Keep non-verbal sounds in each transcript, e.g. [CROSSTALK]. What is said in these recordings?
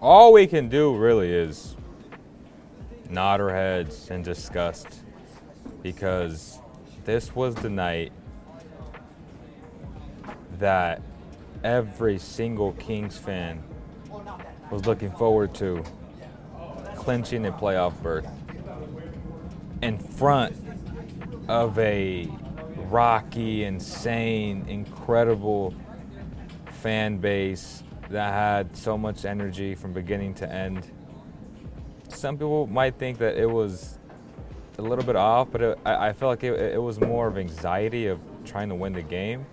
All we can do really is nod our heads in disgust because this was the night that every single Kings fan was looking forward to clinching a playoff berth in front of a rocky, insane, incredible fan base that had so much energy from beginning to end. Some people might think that it was a little bit off, but it, I, I felt like it, it was more of anxiety of trying to win the game.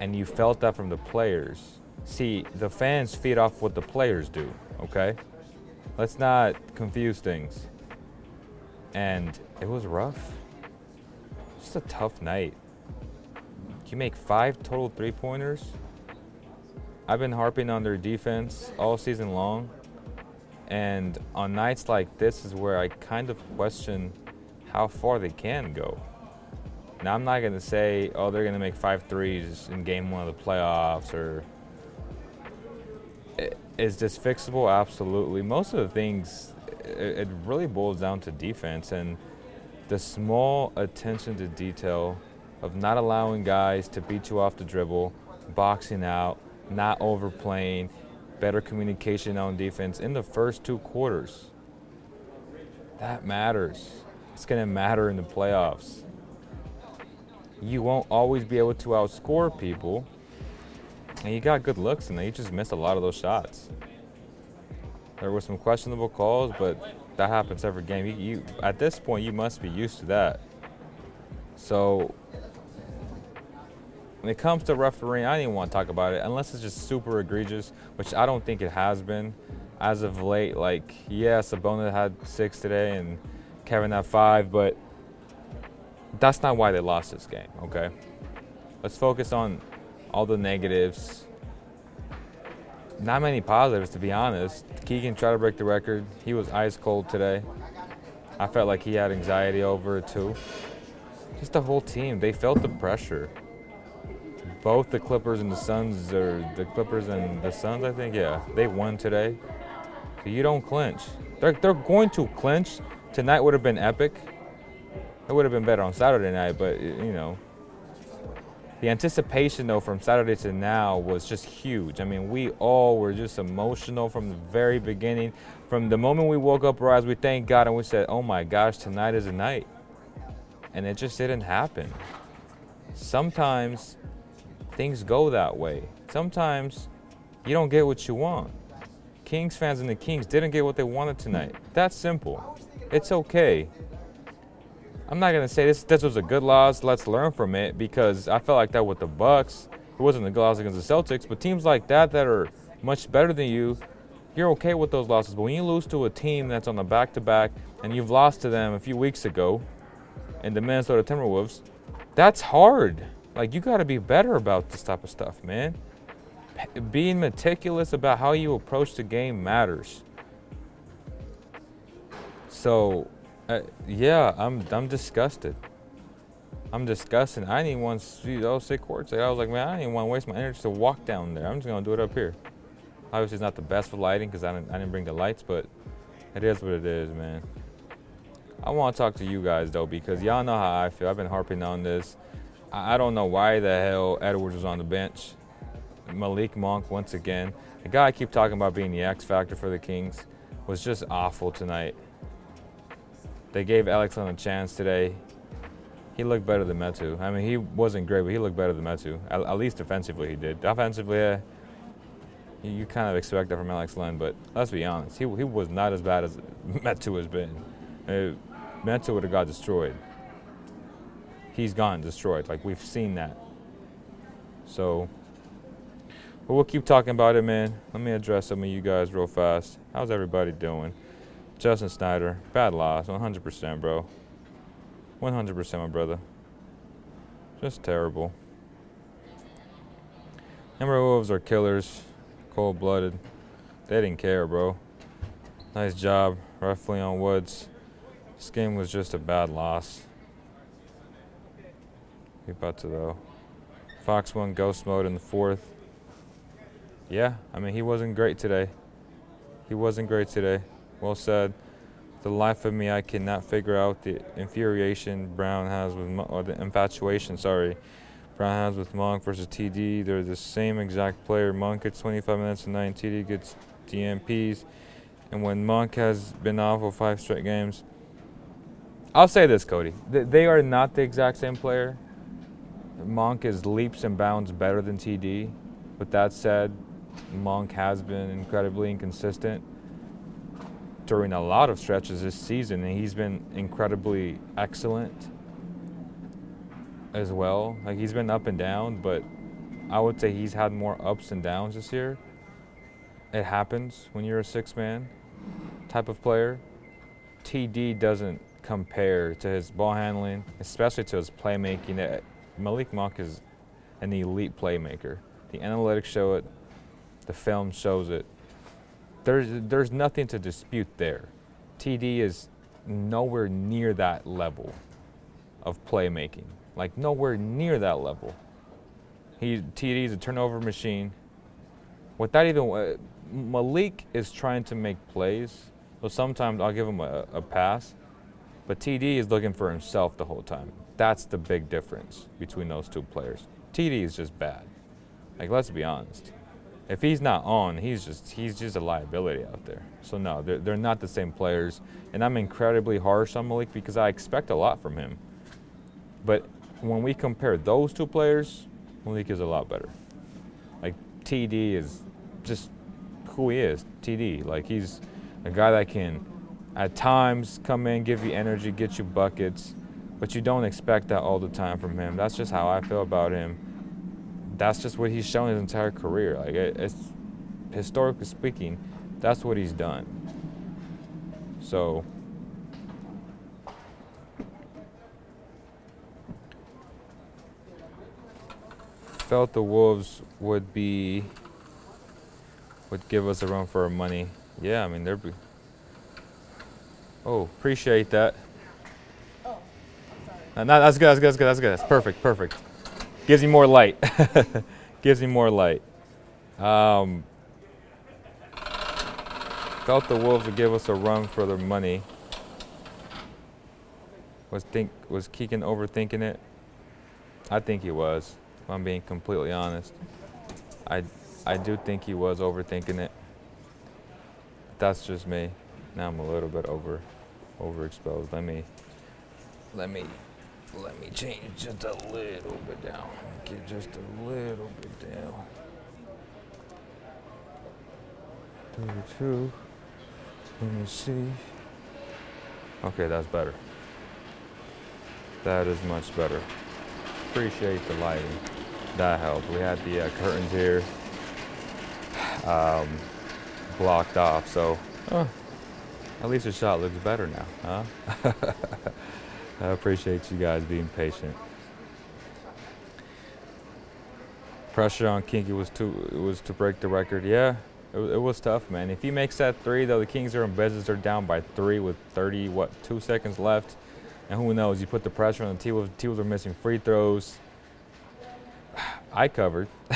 And you felt that from the players. See, the fans feed off what the players do, okay? Let's not confuse things. And it was rough. Just a tough night. You make five total three pointers. I've been harping on their defense all season long. And on nights like this is where I kind of question how far they can go. Now, I'm not going to say, oh, they're going to make five threes in game one of the playoffs or. Is this fixable? Absolutely. Most of the things, it really boils down to defense and the small attention to detail of not allowing guys to beat you off the dribble, boxing out, not overplaying, better communication on defense in the first two quarters. That matters. It's going to matter in the playoffs. You won't always be able to outscore people, and you got good looks, and you just missed a lot of those shots. There were some questionable calls, but that happens every game. You, you at this point, you must be used to that. So when it comes to refereeing, I didn't even want to talk about it unless it's just super egregious, which I don't think it has been as of late. Like, yeah, Sabonis had six today and Kevin had five, but that's not why they lost this game, okay? Let's focus on all the negatives. Not many positives, to be honest. Keegan tried to break the record. He was ice cold today. I felt like he had anxiety over it too. Just the whole team, they felt the pressure both the Clippers and the Suns, or the Clippers and the Suns, I think, yeah, they won today. So you don't clinch. They're, they're going to clinch. Tonight would have been epic. It would have been better on Saturday night, but, you know. The anticipation, though, from Saturday to now was just huge. I mean, we all were just emotional from the very beginning. From the moment we woke up eyes, we thank God and we said, oh my gosh, tonight is a night. And it just didn't happen. Sometimes things go that way. Sometimes you don't get what you want. Kings fans and the Kings didn't get what they wanted tonight. That's simple. It's okay. I'm not gonna say this this was a good loss. Let's learn from it because I felt like that with the Bucks. It wasn't a good loss against the Celtics, but teams like that that are much better than you, you're okay with those losses. But when you lose to a team that's on the back-to-back and you've lost to them a few weeks ago, in the Minnesota Timberwolves, that's hard. Like you got to be better about this type of stuff, man. Being meticulous about how you approach the game matters. So, uh, yeah, I'm I'm disgusted. I'm disgusted. I didn't want to you know, sit courtside. I was like, man, I didn't want to waste my energy to walk down there. I'm just gonna do it up here. Obviously, it's not the best for lighting because I didn't I didn't bring the lights, but it is what it is, man. I want to talk to you guys though because y'all know how I feel. I've been harping on this I don't know why the hell Edwards was on the bench. Malik Monk, once again, the guy I keep talking about being the X factor for the Kings, was just awful tonight. They gave Alex Len a chance today. He looked better than Metu. I mean, he wasn't great, but he looked better than Metu. At, at least defensively, he did. Offensively, yeah, you, you kind of expect that from Alex Len, but let's be honest, he, he was not as bad as [LAUGHS] Metu has been. Uh, Metu would have got destroyed. He's gone destroyed. Like we've seen that. So, but we'll keep talking about it, man. Let me address some of you guys real fast. How's everybody doing? Justin Snyder, bad loss, 100%, bro. 100%, my brother. Just terrible. Timberwolves are killers, cold blooded. They didn't care, bro. Nice job, roughly on Woods. This game was just a bad loss. To though. Fox won ghost mode in the fourth. Yeah, I mean he wasn't great today. He wasn't great today. Well said. The life of me, I cannot figure out the infuriation Brown has with, or the infatuation, sorry, Brown has with Monk versus TD. They're the same exact player. Monk gets 25 minutes a night, TD gets DNPs. And when Monk has been off awful five straight games, I'll say this, Cody. They are not the exact same player. Monk is leaps and bounds better than TD. With that said, Monk has been incredibly inconsistent during a lot of stretches this season, and he's been incredibly excellent as well. Like he's been up and down, but I would say he's had more ups and downs this year. It happens when you're a six man type of player. TD doesn't compare to his ball handling, especially to his playmaking. Uh, Malik Monk is an elite playmaker. The analytics show it, the film shows it. There's, there's nothing to dispute there. TD is nowhere near that level of playmaking. Like nowhere near that level. He TD is a turnover machine. Without even uh, Malik is trying to make plays, so sometimes I'll give him a, a pass, but TD is looking for himself the whole time. That's the big difference between those two players. TD is just bad. Like let's be honest. If he's not on, he's just he's just a liability out there. So no, they're, they're not the same players, and I'm incredibly harsh on Malik because I expect a lot from him. But when we compare those two players, Malik is a lot better. Like TD is just who he is. TD, like he's a guy that can, at times, come in, give you energy, get you buckets, but you don't expect that all the time from him. That's just how I feel about him. That's just what he's shown his entire career. Like it, it's historically speaking, that's what he's done. So. Felt the Wolves would be would give us a run for our money. Yeah, I mean they're. Be- oh, appreciate that. No, that's good. That's good. That's good. That's good. That's perfect. Perfect. Gives me more light. [LAUGHS] Gives me more light. Um, felt the Wolves would give us a run for their money. Was think was Keegan overthinking it? I think he was. If I'm being completely honest. I I do think he was overthinking it. That's just me. Now I'm a little bit over overexposed. Let me let me let me change just a little bit down. Get just a little bit down. 32. Let me see. Okay, that's better. That is much better. Appreciate the lighting. That helped. We had the uh, curtains here um, blocked off, so at least the shot looks better now, huh? [LAUGHS] I appreciate you guys being patient. Pressure on Kinky was to was to break the record. Yeah, it, it was tough, man. If he makes that three, though, the Kings are in business. They're down by three with 30, what, two seconds left. And who knows? You put the pressure on the T-Wolves. T-Wolves are missing free throws. [SIGHS] I covered. [LAUGHS]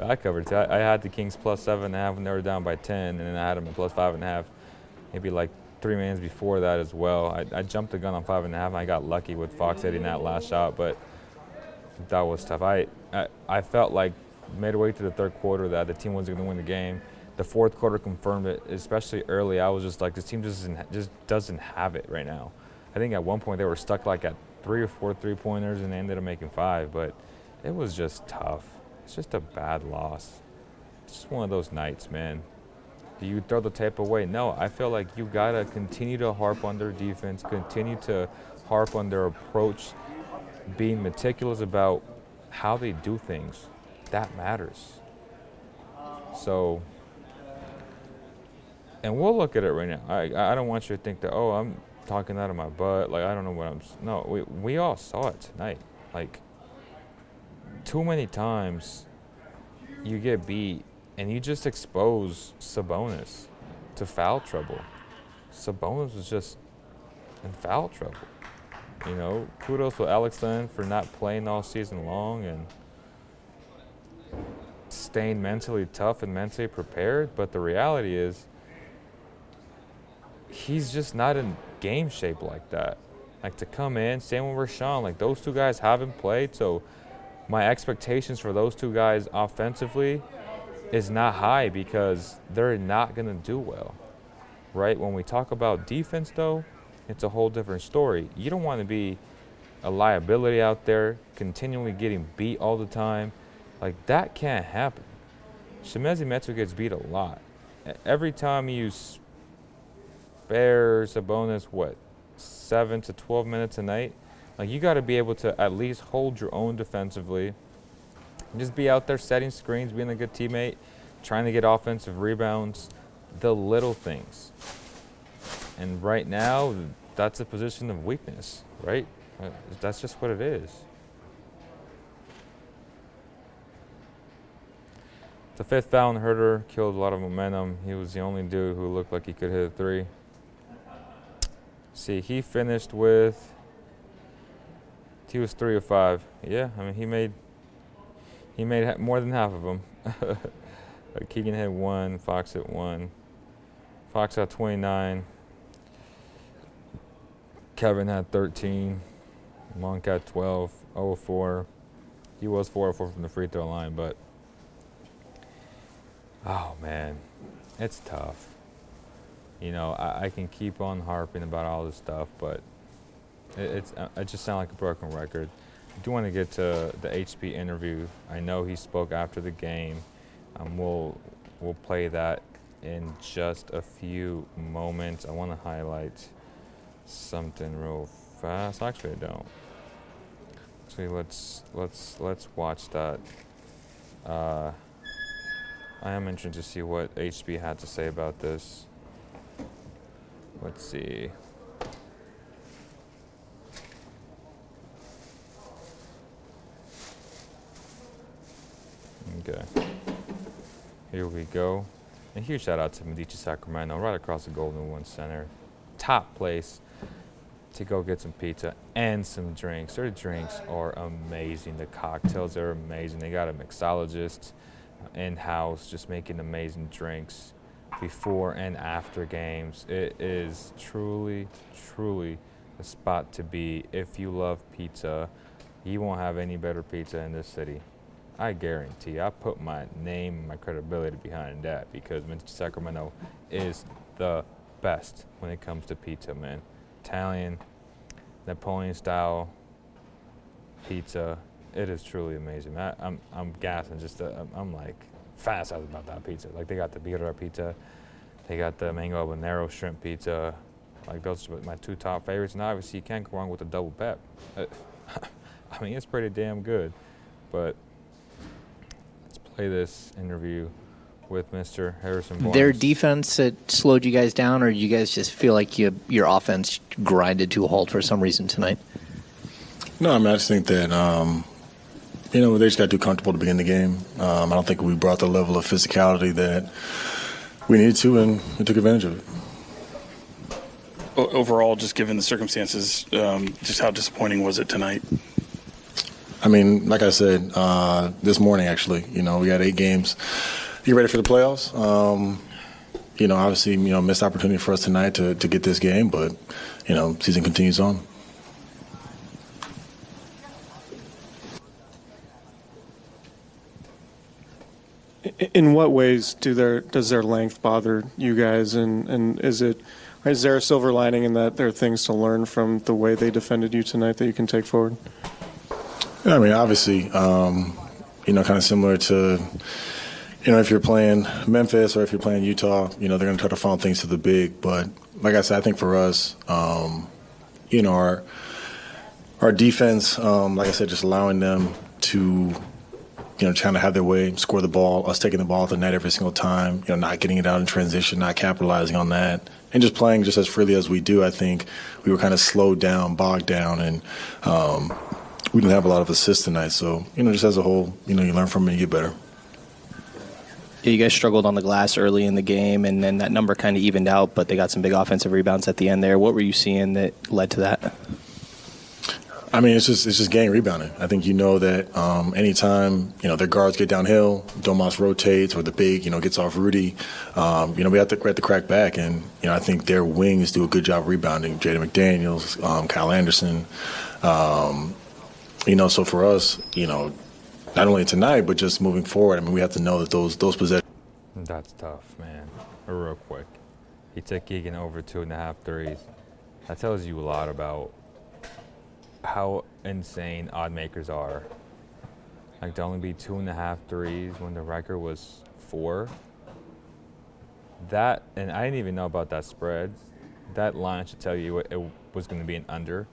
I covered. I, I had the Kings plus seven and a half when they were down by 10, and then I had them plus five and a half. Maybe like three minutes before that as well. I, I jumped the gun on five and a half, and I got lucky with Fox hitting that last shot. But that was tough. I, I, I felt like midway through the third quarter that the team wasn't going to win the game. The fourth quarter confirmed it, especially early. I was just like, this team just doesn't, just doesn't have it right now. I think at one point they were stuck like at three or four three pointers and they ended up making five, but it was just tough. It's just a bad loss. It's just one of those nights, man. Do you throw the tape away? No, I feel like you gotta continue to harp on their defense, continue to harp on their approach, being meticulous about how they do things. That matters. So, and we'll look at it right now. I, I don't want you to think that, oh, I'm talking out of my butt. Like, I don't know what I'm. No, we, we all saw it tonight. Like, too many times you get beat and you just expose Sabonis to foul trouble. Sabonis was just in foul trouble. You know, kudos to Alex Len for not playing all season long and staying mentally tough and mentally prepared. But the reality is, he's just not in game shape like that. Like to come in, same with Richaun. Like those two guys haven't played, so my expectations for those two guys offensively is not high because they're not going to do well, right? When we talk about defense, though, it's a whole different story. You don't want to be a liability out there, continually getting beat all the time. Like, that can't happen. Chimezie Metu gets beat a lot. Every time you spare Sabonis, what, 7 to 12 minutes a night? Like, you got to be able to at least hold your own defensively just be out there setting screens, being a good teammate, trying to get offensive rebounds, the little things. And right now, that's a position of weakness, right? Uh, that's just what it is. The fifth foul on Huerter killed a lot of momentum. He was the only dude who looked like he could hit a three. See, he finished with. He was three of five. Yeah, I mean, he made he made more than half of them. [LAUGHS] Keegan had one, Fox at one. Fox had 29. Kevin had 13. Monk had 12, 0 4. He was 4 4 from the free throw line, but oh man, it's tough. You know, I, I can keep on harping about all this stuff, but it, it's uh, it just sounds like a broken record. Do want to get to the HB interview. I know he spoke after the game. Um, we'll we'll play that in just a few moments. I want to highlight something real fast. Actually, I don't. Actually, let's let's let's watch that. Uh, I am interested to see what HB had to say about this. Let's see. Okay. Here we go. And huge shout out to Medici Sacramento, right across the Golden One Center. Top place to go get some pizza and some drinks. Their drinks are amazing. The cocktails are amazing. They got a mixologist in house just making amazing drinks before and after games. It is truly, truly a spot to be if you love pizza. You won't have any better pizza in this city. I guarantee I put my name my credibility behind that because Mr. Sacramento is the best when it comes to pizza, man. Italian, Napoleon style pizza. It is truly amazing. I, am I'm, I'm gassing just to, I'm, I'm like fast out about that pizza. Like they got the birria pizza, they got the mango habanero shrimp pizza. Like those are my two top favorites. And obviously you can't go wrong with the double pep. Uh, [LAUGHS] I mean, it's pretty damn good. But play this interview with Mr. Harrison Barnes. Their defense that slowed you guys down, or do you guys just feel like you, your offense grinded to a halt for some reason tonight? No, I mean, I just think that, um, you know, they just got too comfortable to begin the game. Um, I don't think we brought the level of physicality that we needed to, and we took advantage of it. Overall, just given the circumstances, um, just how disappointing was it tonight? I mean, like I said uh, this morning, actually, you know, we got eight games. You ready for the playoffs? Um, you know, obviously, you know, missed opportunity for us tonight to, to get this game, but you know, season continues on. In what ways do their does their length bother you guys, and, and is it is there a silver lining in that there are things to learn from the way they defended you tonight that you can take forward? I mean, obviously, um, you know, kind of similar to, you know, if you're playing Memphis or if you're playing Utah, you know, they're going to try to funnel things to the big. But like I said, I think for us, um, you know, our our defense, um, like I said, just allowing them to, you know, trying to have their way, score the ball, us taking the ball at the net every single time, you know, not getting it out in transition, not capitalizing on that, and just playing just as freely as we do. I think we were kind of slowed down, bogged down, and um, we didn't have a lot of assists tonight. So, you know, just as a whole, you know, you learn from it and you get better. Yeah, you guys struggled on the glass early in the game, and then that number kind of evened out, but they got some big offensive rebounds at the end there. What were you seeing that led to that? I mean, it's just it's just gang rebounding. I think you know that um, anytime you know their guards get downhill, Domas rotates, or the big you know gets off Rudy. Um, you know we have to we have to crack back, and you know I think their wings do a good job rebounding. Jaden McDaniels, um, Kyle Anderson. Um, you know, so for us, you know, not only tonight but just moving forward, I mean, we have to know that those those possessions. That's tough, man. Real quick, he took Keegan over two and a half threes. That tells you a lot about how insane odd makers are. Like to only be two and a half threes when the record was four. That and I didn't even know about that spread. That line should tell you it was going to be an under,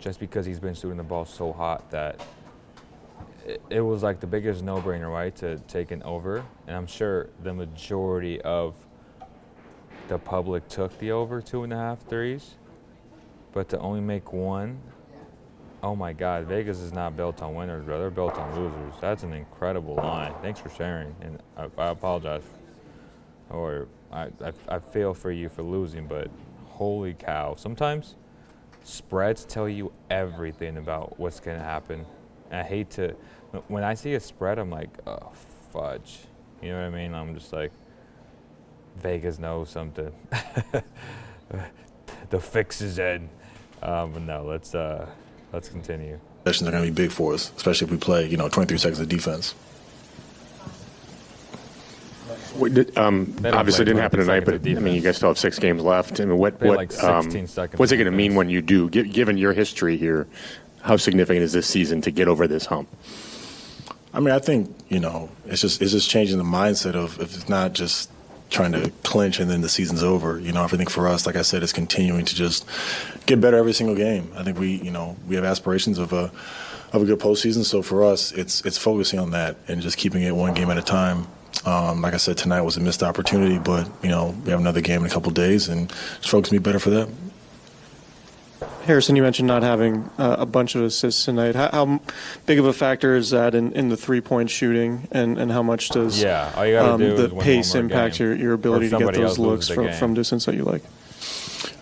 just because he's been shooting the ball so hot that it, was like the biggest no-brainer, right, to take an over. And I'm sure the majority of the public took the over two and a half threes, but to only make one Oh my God, Vegas is not built on winners, bro. They're built on losers. That's an incredible line. Thanks for sharing, and I, I apologize, or I, I I feel for you for losing, but holy cow! Sometimes spreads tell you everything about what's gonna happen. And I hate to when I see a spread, I'm like, oh fudge. You know what I mean? I'm just like, Vegas knows something. [LAUGHS] the fix is in. Um, but no, let's uh, let's continue. Possessions are going to be big for us, especially if we play, you know, 23 seconds of defense. What did- Um, They don't obviously, play didn't happen 20 tonight, but seconds of I mean, you guys still have six games left. I mean, what They what like um, 16 seconds what's it going to mean defense. when you do? Gi- Given your history here, how significant is this season to get over this hump? I mean, I think you know, it's just it's just changing the mindset of if it's not just trying to clinch and then the season's over. You know, I think for us, like I said, it's continuing to just get better every single game. I think we, you know, we have aspirations of a of a good postseason. So for us, it's it's focusing on that and just keeping it one game at a time. Um, like I said, tonight was a missed opportunity, but you know, we have another game in a couple days, and just focus me better for that. Harrison, you mentioned not having uh, a bunch of assists tonight. How, how big of a factor is that in, in the three point shooting, and, and how much does Yeah, all you gotta um, do the pace impact game. your, your ability to get those looks from, from distance that you like?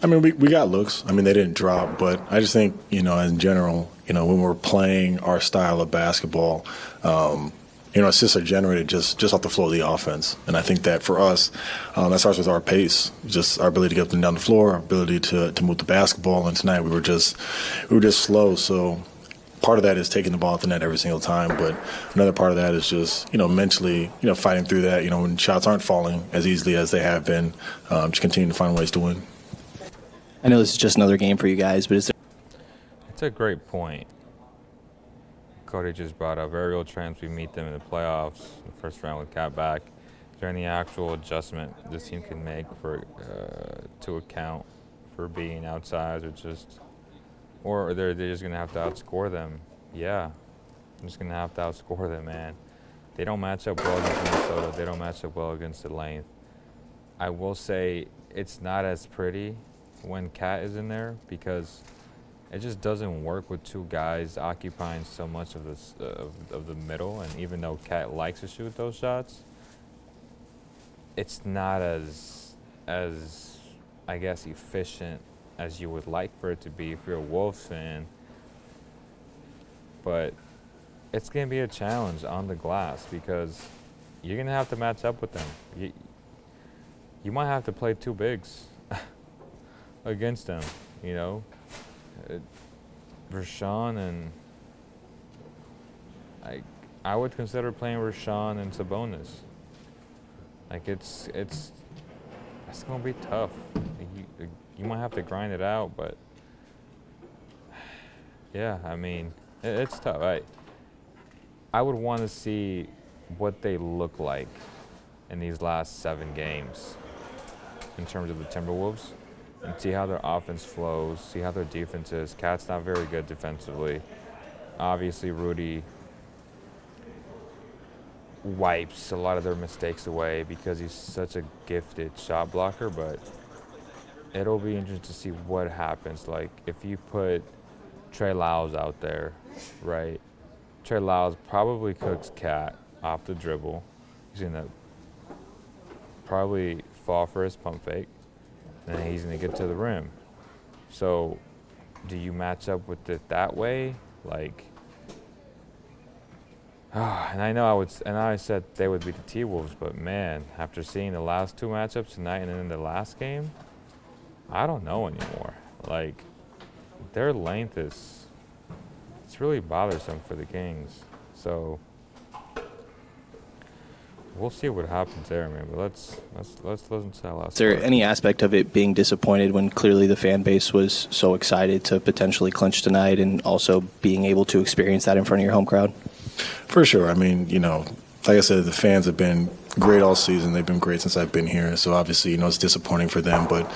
I mean, we, we got looks. I mean, they didn't drop, but I just think, you know, in general, you know, when we're playing our style of basketball, um, you know, assists are generated just, just off the flow of the offense. And I think that for us, um, that starts with our pace, just our ability to get up and down the floor, our ability to, to move the basketball. And tonight we were just, we were just slow. So part of that is taking the ball at the net every single time. But another part of that is just, you know, mentally, you know, fighting through that, you know, when shots aren't falling as easily as they have been, um, just continuing to find ways to win. I know this is just another game for you guys, but is there It's a great point. Cody just brought up aerial trends. We meet them in the playoffs, the first round with KAT back. Is there any actual adjustment this team can make for uh, to account for being outside, or just, or are they they're just gonna have to outscore them? Yeah, I'm just gonna have to outscore them, man. They don't match up well against Minnesota. They don't match up well against the length. I will say it's not as pretty when KAT is in there because it just doesn't work with two guys occupying so much of uh, of, of the middle. And even though KAT likes to shoot those shots, it's not as as I guess efficient as you would like for it to be if you're a Wolves fan. But it's gonna be a challenge on the glass because you're gonna have to match up with them. You, you might have to play two bigs [LAUGHS] against them. You know, uh, Richaun and I, I would consider playing Richaun and Sabonis. Like it's it's it's gonna be tough. You you might have to grind it out, but [SIGHS] yeah, I mean it, it's tough. I I would want to see what they look like in these last seven games in terms of the Timberwolves and see how their offense flows, see how their defense is. KAT's not very good defensively. Obviously, Rudy wipes a lot of their mistakes away because he's such a gifted shot blocker, but it'll be interesting to see what happens. Like, if you put Trey Lyles out there, right? Trey Lyles probably cooks KAT off the dribble. He's going to probably fall for his pump fake, and he's going to get to the rim. So, do you match up with it that way? Like, [SIGHS] and I know I would, and I said they would be the T Wolves, but man, after seeing the last two matchups tonight and then the last game, I don't know anymore. Like, their length is, it's really bothersome for the Kings. So, we'll see what happens there, man. But let's let's let's listen to that last. Is there part. any aspect of it being disappointed when clearly the fan base was so excited to potentially clinch tonight, and also being able to experience that in front of your home crowd? For sure. I mean, you know, like I said, the fans have been great all season. They've been great since I've been here. So obviously, you know, it's disappointing for them. But,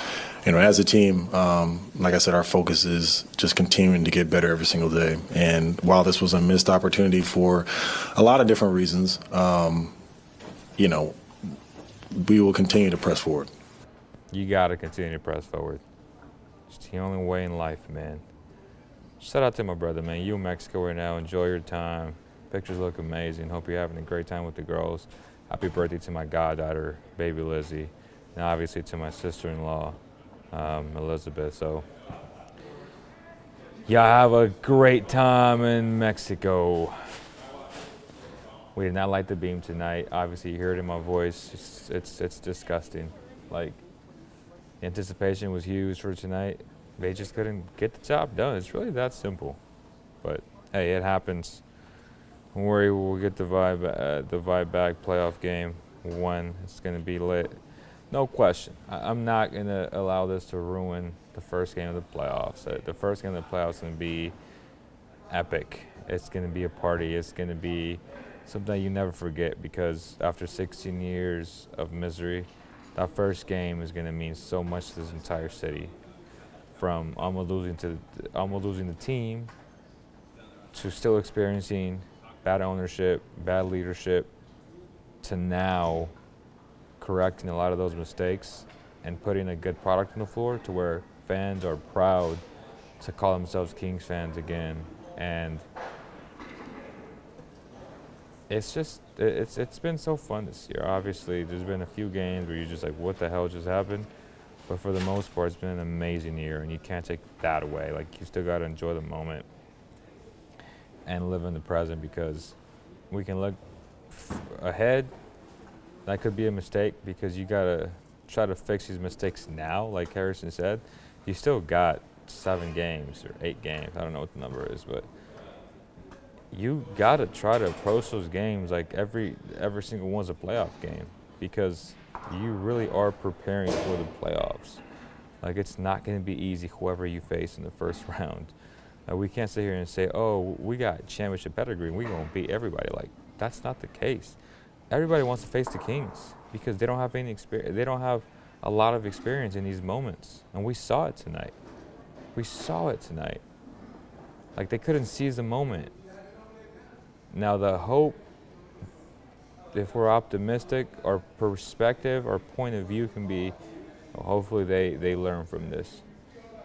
you know, as a team, um, like I said, our focus is just continuing to get better every single day. And while this was a missed opportunity for a lot of different reasons, um, you know, we will continue to press forward. You got to continue to press forward. It's the only way in life, man. Shout out to my brother, man. You in Mexico right now. Enjoy your time. Pictures look amazing. Hope you're having a great time with the girls. Happy birthday to my goddaughter, baby Lizzie, and obviously to my sister-in-law, um, Elizabeth. So, y'all have a great time in Mexico. We did not like the beam tonight. Obviously, you heard it in my voice. It's it's, it's disgusting. Like, anticipation was huge for tonight. They just couldn't get the job done. It's really that simple. But hey, it happens. Don't worry, we'll get the vibe, uh, the vibe back. Playoff game one. It's gonna be lit, no question. I, I'm not gonna allow this to ruin the first game of the playoffs. Uh, the first game of the playoffs is gonna be epic. It's gonna be a party. It's gonna be something you never forget because after 16 years of misery, that first game is gonna mean so much to this entire city. From almost losing to almost losing the team to still experiencing bad ownership, bad leadership, to now correcting a lot of those mistakes and putting a good product on the floor to where fans are proud to call themselves Kings fans again. And it's just it's it's been so fun this year. Obviously, there's been a few games where you're just like, what the hell just happened? But for the most part, it's been an amazing year, and you can't take that away. Like you still got to enjoy the moment and live in the present because we can look ahead. That could be a mistake because you gotta try to fix these mistakes now. Like Harrison said, you still got seven games or eight games. I don't know what the number is, but you gotta try to approach those games like every every single one's a playoff game because you really are preparing for the playoffs. Like it's not going to be easy whoever you face in the first [LAUGHS] round. We can't sit here and say, "Oh, we got championship pedigree we're to beat everybody." Like that's not the case. Everybody wants to face the Kings because they don't have any experience. They don't have a lot of experience in these moments, and we saw it tonight. We saw it tonight. Like they couldn't seize the moment. Now the hope, if we're optimistic, our perspective, our point of view can be, well, hopefully they, they learn from this.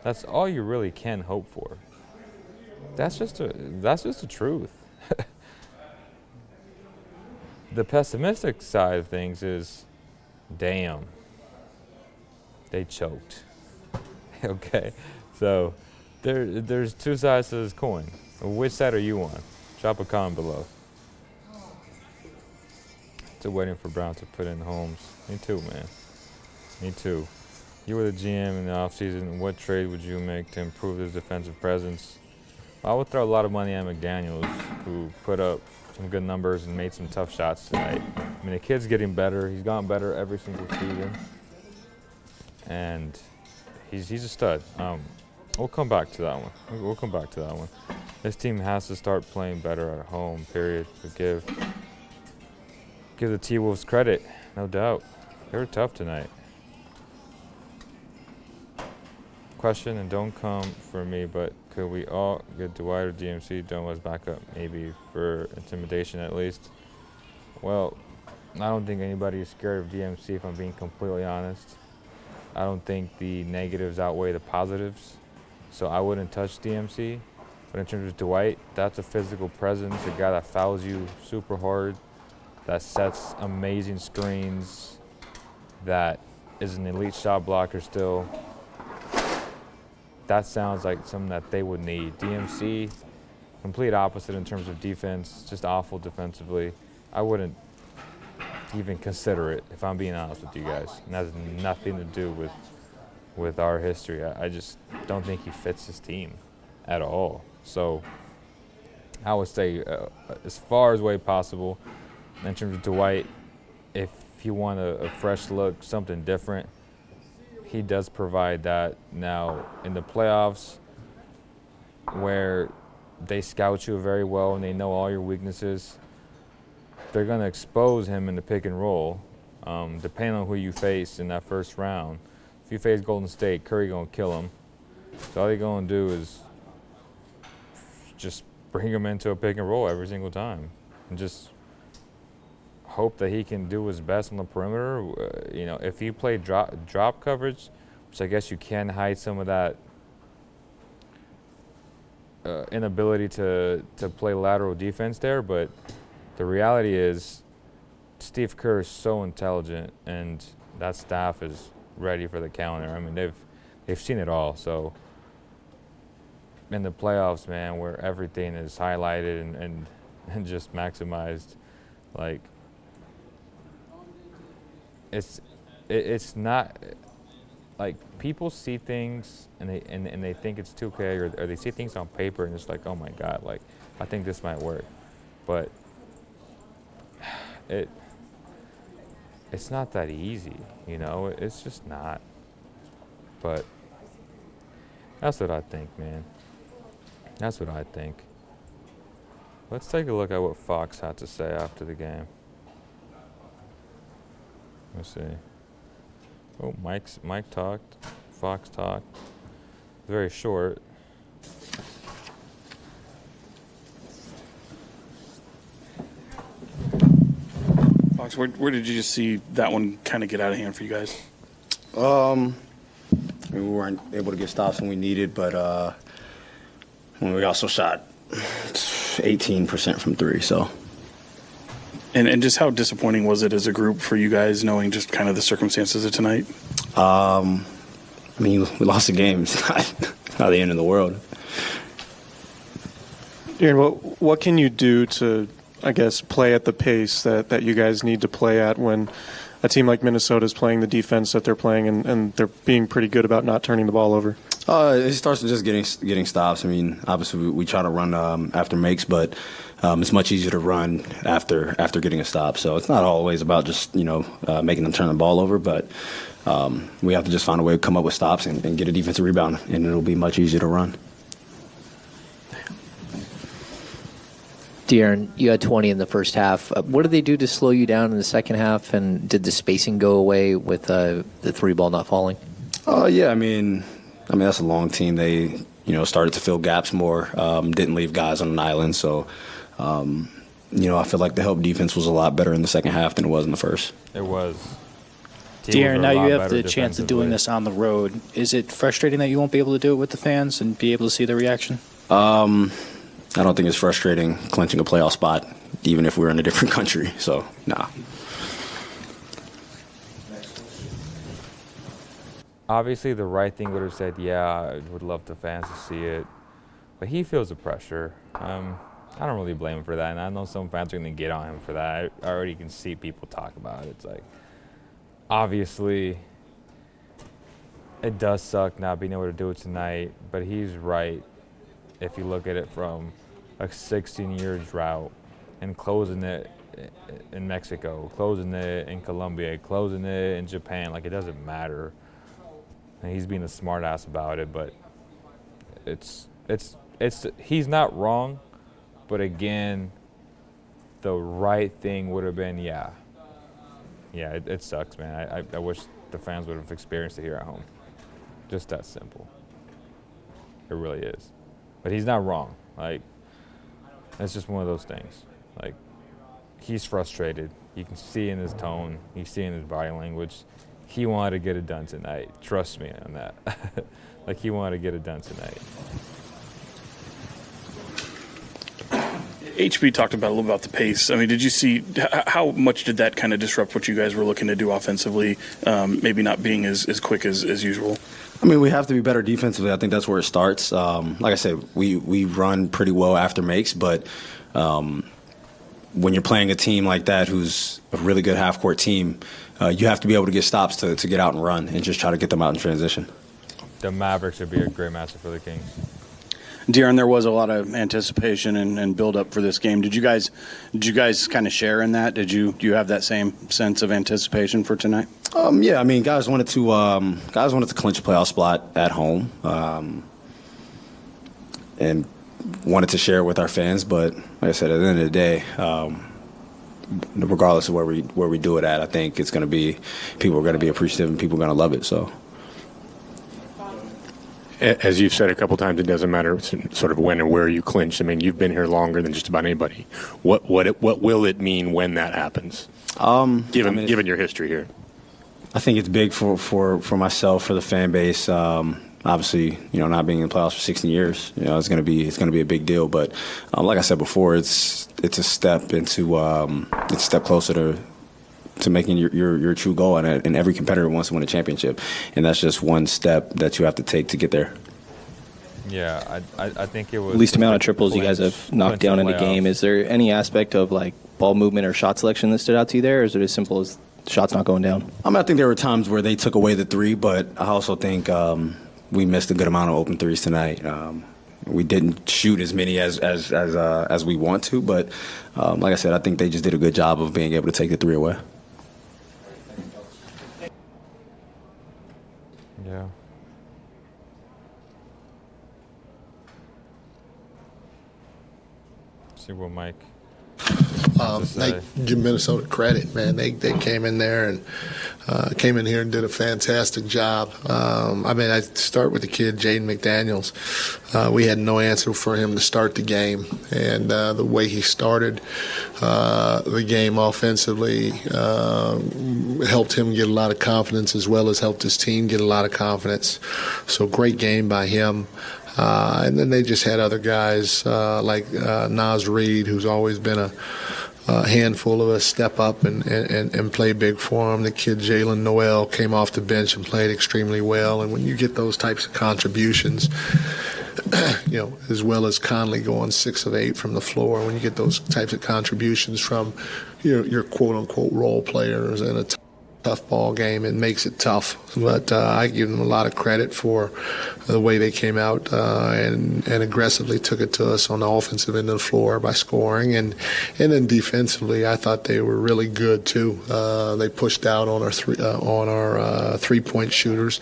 That's all you really can hope for. That's just a that's just the truth. [LAUGHS] the pessimistic side of things is, damn, they choked. [LAUGHS] okay, so there there's two sides to this coin. Which side are you on? Drop a comment below. Still waiting for Brown to put in Holmes. Me too, man. Me too. You were the GM in the offseason. What trade would you make to improve his defensive presence? I would throw a lot of money at McDaniels, who put up some good numbers and made some tough shots tonight. I mean, the kid's getting better. He's gotten better every single season, and he's he's a stud. Um, we'll come back to that one. We'll come back to that one. This team has to start playing better at home. Period. To give give the T Wolves credit, no doubt. They were tough tonight. Question and don't come for me, but could we all get Dwight or DMC done as backup, maybe for intimidation at least? Well, I don't think anybody is scared of DMC if I'm being completely honest. I don't think the negatives outweigh the positives, so I wouldn't touch DMC. But in terms of Dwight, that's a physical presence, a guy that fouls you super hard, that sets amazing screens, that is an elite shot blocker still. That sounds like something that they would need. DMC, complete opposite in terms of defense, just awful defensively. I wouldn't even consider it if I'm being honest with you guys. And that has nothing to do with with our history. I, I just don't think he fits his team at all. So I would say, uh, as far as way possible, in terms of Dwight, if you want a, a fresh look, something different, he does provide that. Now in the playoffs, where they scout you very well and they know all your weaknesses, they're going to expose him in the pick and roll, um, depending on who you face in that first round. If you face Golden State, Curry going to kill him. So all they're going to do is just bring him into a pick and roll every single time, and just hope that he can do his best on the perimeter. Uh, you know, if you play drop drop coverage, which I guess you can hide some of that uh, inability to to play lateral defense there, but the reality is Steve Kerr is so intelligent, and that staff is ready for the counter. I mean, they've they've seen it all. So in the playoffs, man, where everything is highlighted and and, and just maximized, like it's it, it's not like people see things and they and, and they think it's 2K or, or they see things on paper and it's like, oh my god, like I think this might work, but it it's not that easy, you know. It's just not. But that's what I think, man. That's what I think. Let's take a look at what Fox had to say after the game. Let's see. Oh, Mike's Mike talked. Fox talked. Very short. Fox, where, where did you just see that one kind of get out of hand for you guys? Um, I mean, we weren't able to get stops when we needed, but uh, when we also shot 18% from three. So And and just how disappointing was it as a group for you guys, knowing just kind of the circumstances of tonight? Um, I mean, we lost the game. [LAUGHS] It's not, not the end of the world. Aaron, what what can you do to, I guess, play at the pace that, that you guys need to play at when a team like Minnesota is playing the defense that they're playing and, and they're being pretty good about not turning the ball over? Uh, it starts with just getting getting stops. I mean, obviously we, we try to run um, after makes, but um, it's much easier to run after after getting a stop. So it's not always about just you know uh, making them turn the ball over, but um, we have to just find a way to come up with stops and, and get a defensive rebound, and it'll be much easier to run. De'Aaron, you had 20 in the first half. Uh, what did they do to slow you down in the second half? And did the spacing go away with uh, the three ball not falling? Uh, yeah, I mean, I mean that's a long team. They you know started to fill gaps more. Um, didn't leave guys on an island, so um, you know I feel like the help defense was a lot better in the second half than it was in the first. It was. De'Aaron, now you have the chance of doing this on the road. Is it frustrating that you won't be able to do it with the fans and be able to see the reaction? Um, I don't think it's frustrating clinching a playoff spot, even if we're in a different [LAUGHS] country. So, nah. Obviously, the right thing would have said, "Yeah, I would love the fans to see it," but he feels the pressure. Um, I don't really blame him for that, and I know some fans are going to get on him for that. I already can see people talk about it. It's like, obviously, it does suck not being able to do it tonight, but he's right. if you look at it from a 16 year drought and closing it in Mexico, closing it in Colombia, closing it in Japan, like it doesn't matter. And he's being a smartass about it, but it's it's it's he's not wrong, but again, the right thing would have been yeah, yeah. It, it sucks, man. I, I, I wish the fans would have experienced it here at home. Just that simple. It really is. But he's not wrong. Like it's just one of those things. Like he's frustrated. You can see in his tone. You see in his body language. He wanted to get it done tonight. Trust me on that. [LAUGHS] like he wanted to get it done tonight. HB talked about a little about the pace. I mean, did you see how much did that kind of disrupt what you guys were looking to do offensively? Um, maybe not being as, as quick as, as usual. I mean, we have to be better defensively. I think that's where it starts. Um, like I said, we we run pretty well after makes, but um, when you're playing a team like that, who's a really good half court team, uh, you have to be able to get stops to, to get out and run and just try to get them out in transition. The Mavericks would be a great matchup for the Kings. De'Aaron, there was a lot of anticipation and, and build up for this game. Did you guys, did you guys kind of share in that? Did you do you have that same sense of anticipation for tonight? Um, yeah, I mean, guys wanted to um, guys wanted to clinch a playoff spot at home, um, and wanted to share it with our fans. But like I said, at the end of the day, um, regardless of where we where we do it at, I think it's going to be people are going to be appreciative and people are going to love it. So as you've said a couple times, it doesn't matter sort of when and where you clinch. I mean, you've been here longer than just about anybody. What what it, what will it mean when that happens? Um, given I mean, given your history here, I think it's big for for for myself, for the fan base. Um, obviously, you know, not being in the playoffs for 16 years, you know, it's going to be it's going to be a big deal. But um, like I said before, it's it's a step into um, it's a step closer to to making your, your, your true goal. And, and every competitor wants to win a championship. And that's just one step that you have to take to get there. Yeah, I, I, I think it was. Least amount of triples you guys have knocked down in a game. Is there any aspect of like ball movement or shot selection that stood out to you there, or is it as simple as shots not going down? I mean, I think there were times where they took away the three, but I also think um, we missed a good amount of open threes tonight. Um, we didn't shoot as many as as as, uh, as we want to, but um, like I said, I think they just did a good job of being able to take the three away. Yeah. See what Mike. Um, they give Minnesota credit, man. They they came in there and uh, came in here and did a fantastic job. Um, I mean, I start with the kid Jaden McDaniels. Uh, we had no answer for him to start the game, and uh, the way he started uh, the game offensively um, helped him get a lot of confidence, as well as helped his team get a lot of confidence. So great game by him. Uh, and then they just had other guys uh, like uh, Naz Reid, who's always been a, a handful of us, step up and, and, and play big for him. The kid Jaylen Nowell came off the bench and played extremely well. And when you get those types of contributions, [CLEARS THROAT] you know, as well as Conley going six of eight from the floor, when you get those types of contributions from your, your quote unquote role players and a t- tough ball game. It makes it tough, but uh, I give them a lot of credit for the way they came out uh, and and aggressively took it to us on the offensive end of the floor by scoring, and and then defensively, I thought they were really good too. Uh, they pushed out on our three uh, on our uh, three point shooters.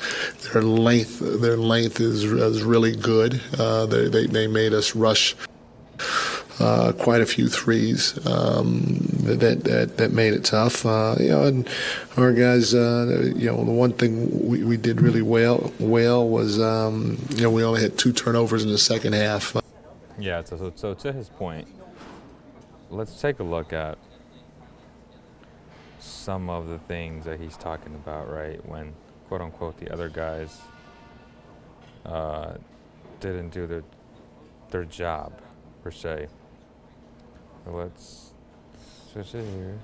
Their length their length is, is really good. Uh, they, they they made us rush uh, quite a few threes um, that, that that made it tough. Uh, you know, and our guys, uh, you know, the one thing we, we did really well well was um, you know we only had two turnovers in the second half. Yeah. So, so, so to his point, let's take a look at some of the things that he's talking about, right? When quote unquote the other guys uh, didn't do their their job per se. Let's switch it here.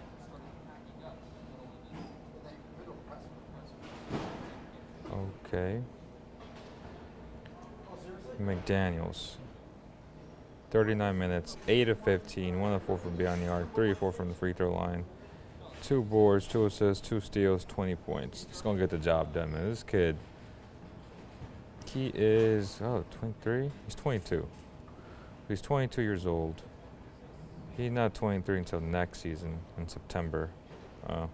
Okay. McDaniels. 39 minutes, 8 of 15, 1 of 4 from beyond the arc, 3 of 4 from the free throw line. Two boards, two assists, two steals, 20 points. He's going to get the job done, man. This kid, he is, oh, 23? He's 22. He's 22 years old. He's not 23 until next season in September. Uh,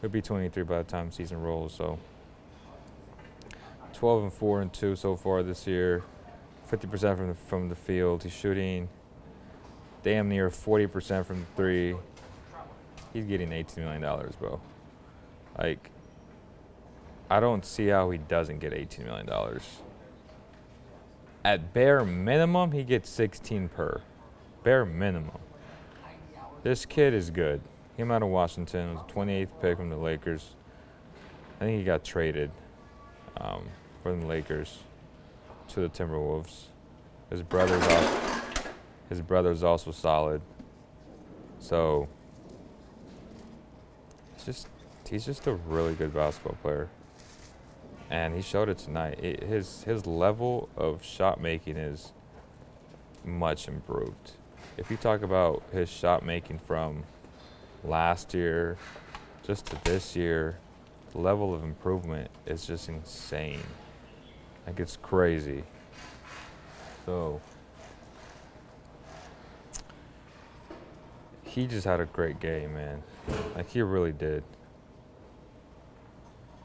he'll be 23 by the time season rolls. So 12 and 4 and 2 so far this year. 50% from the from the field. He's shooting damn near 40% from three. He's getting 18 million dollars, bro. Like, I don't see how he doesn't get 18 million dollars. At bare minimum, he gets 16 per. Bare minimum. This kid is good. He came out of Washington, was the 28th pick from the Lakers. I think he got traded um, from the Lakers to the Timberwolves. His brother's also, his brother's also solid. So it's just he's just a really good basketball player, and he showed it tonight. It, his his level of shot making is much improved. If you talk about his shot making from last year just to this year, the level of improvement is just insane. Like it's crazy. So he just had a great game, man. Like he really did.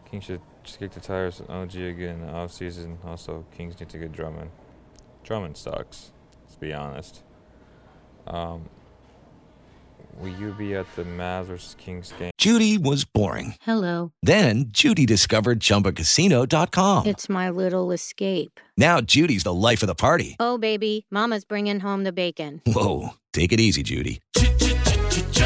Kings should just kick the tires on OG again in the offseason. Also, Kings need to get Drummond. Drummond sucks, let's be honest. Um, will you be at the Mavs versus Kings game? Judy was boring. Hello. Then Judy discovered ChumbaCasino.com. It's my little escape. Now Judy's the life of the party. Oh, baby, Mama's bringing home the bacon. Whoa, take it easy, Judy.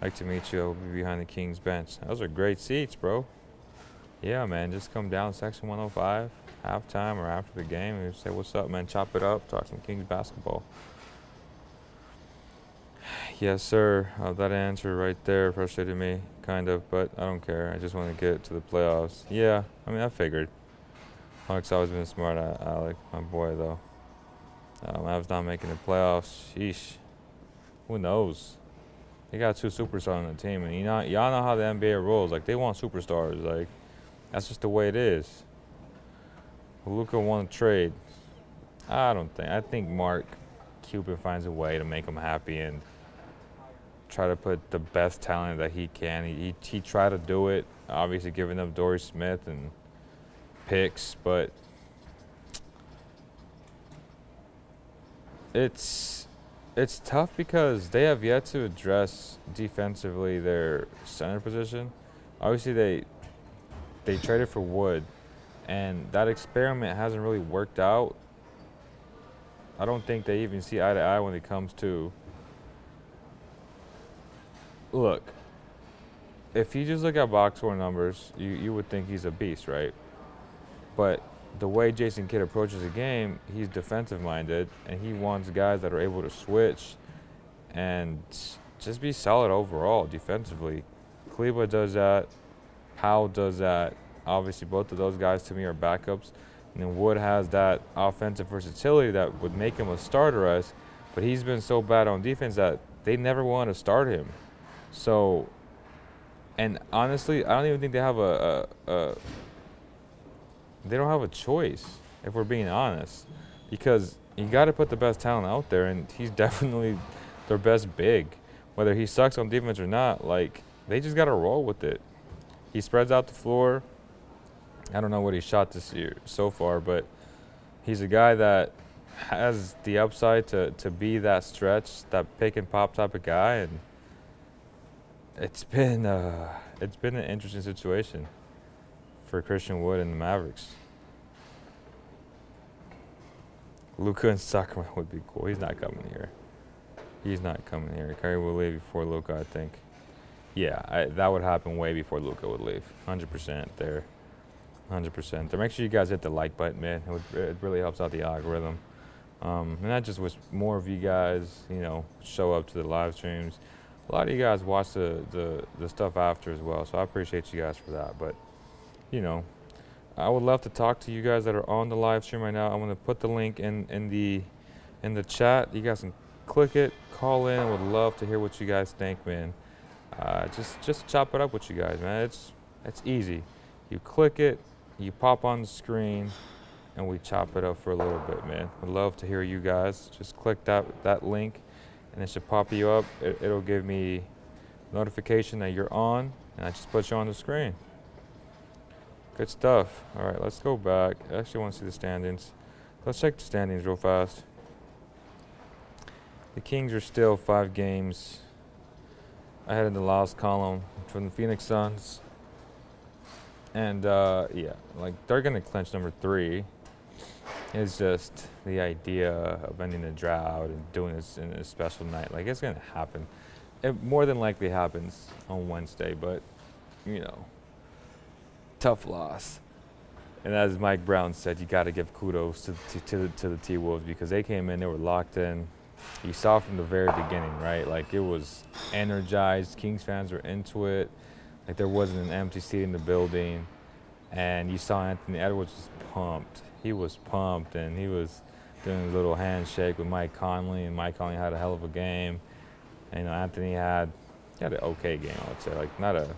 Like to meet you. I'll be behind the Kings bench. Those are great seats, bro. Yeah, man. Just come down section 105, halftime or after the game, and say, "What's up, man? Chop it up. Talk some Kings basketball." [SIGHS] Yes, sir. Uh, that answer right there frustrated me, kind of, but I don't care. I just want to get to the playoffs. Yeah, I mean, I figured. Alex always been smart, Alec, my boy, though. Um, I was not making the playoffs. Sheesh. Who knows? They got two superstars on the team, and you know, y'all know how the NBA rolls. Like they want superstars. Like that's just the way it is. Luka won a trade. I don't think. I think Mark Cuban finds a way to make him happy and try to put the best talent that he can. He, he, he tried to do it, obviously giving up Dory Smith and picks, but it's it's tough because they have yet to address defensively their center position. Obviously, they they traded for Wood, and that experiment hasn't really worked out. I don't think they even see eye to eye when it comes to. Look, if you just look at box score numbers, you, you would think he's a beast, right? But the way Jason Kidd approaches the game, he's defensive minded and he wants guys that are able to switch and just be solid overall defensively. Kleber does that. Powell does that. Obviously, both of those guys to me are backups. And then Wood has that offensive versatility that would make him a starter as, but he's been so bad on defense that they never want to start him. So, and honestly, I don't even think they have a, a, a they don't have a choice if we're being honest, because you got to put the best talent out there, and he's [LAUGHS] definitely their best big. Whether he sucks on defense or not, like they just got to roll with it. He spreads out the floor. I don't know what he shot this year so far, but he's a guy that has the upside to, to be that stretch, that pick and pop type of guy, and it's been uh, it's been an interesting situation for Christian Wood and the Mavericks. Luka in Sacramento would be cool. He's not coming here. He's not coming here. Kyrie will leave before Luka, I think. Yeah, I, that would happen way before Luka would leave. 100% there. 100% there. Make sure you guys hit the like button, man. It, would, it really helps out the algorithm. Um, and I just wish more of you guys, you know, show up to the live streams. A lot of you guys watch the, the, the stuff after as well, so I appreciate you guys for that. But, you know, I would love to talk to you guys that are on the live stream right now. I'm to put the link in, in the in the chat. You guys can click it, call in. I would love to hear what you guys think, man. Uh, just just chop it up with you guys, man. It's it's easy. You click it, you pop on the screen, and we chop it up for a little bit, man. I'd love to hear you guys. Just click that that link, and it should pop you up. It, it'll give me notification that you're on, and I just put you on the screen. Good stuff. All right, let's go back. I actually want to see the standings. Let's check the standings real fast. The Kings are still five games ahead in the last column from the Phoenix Suns. And uh, yeah, like they're going to clinch number three. It's just the idea of ending the drought and doing this in a special night. Like it's going to happen. It more than likely happens on Wednesday, but you know, tough loss. And as Mike Brown said, you got to give kudos to, to, to, the, to the T Wolves because they came in, they were locked in. You saw from the very beginning, right? Like it was energized. Kings fans were into it. Like there wasn't an empty seat in the building. And you saw Anthony Edwards was pumped. He was pumped and he was doing a little handshake with Mike Conley. And Mike Conley had a hell of a game. And you know, Anthony had, he had an okay game, I would say. Like not a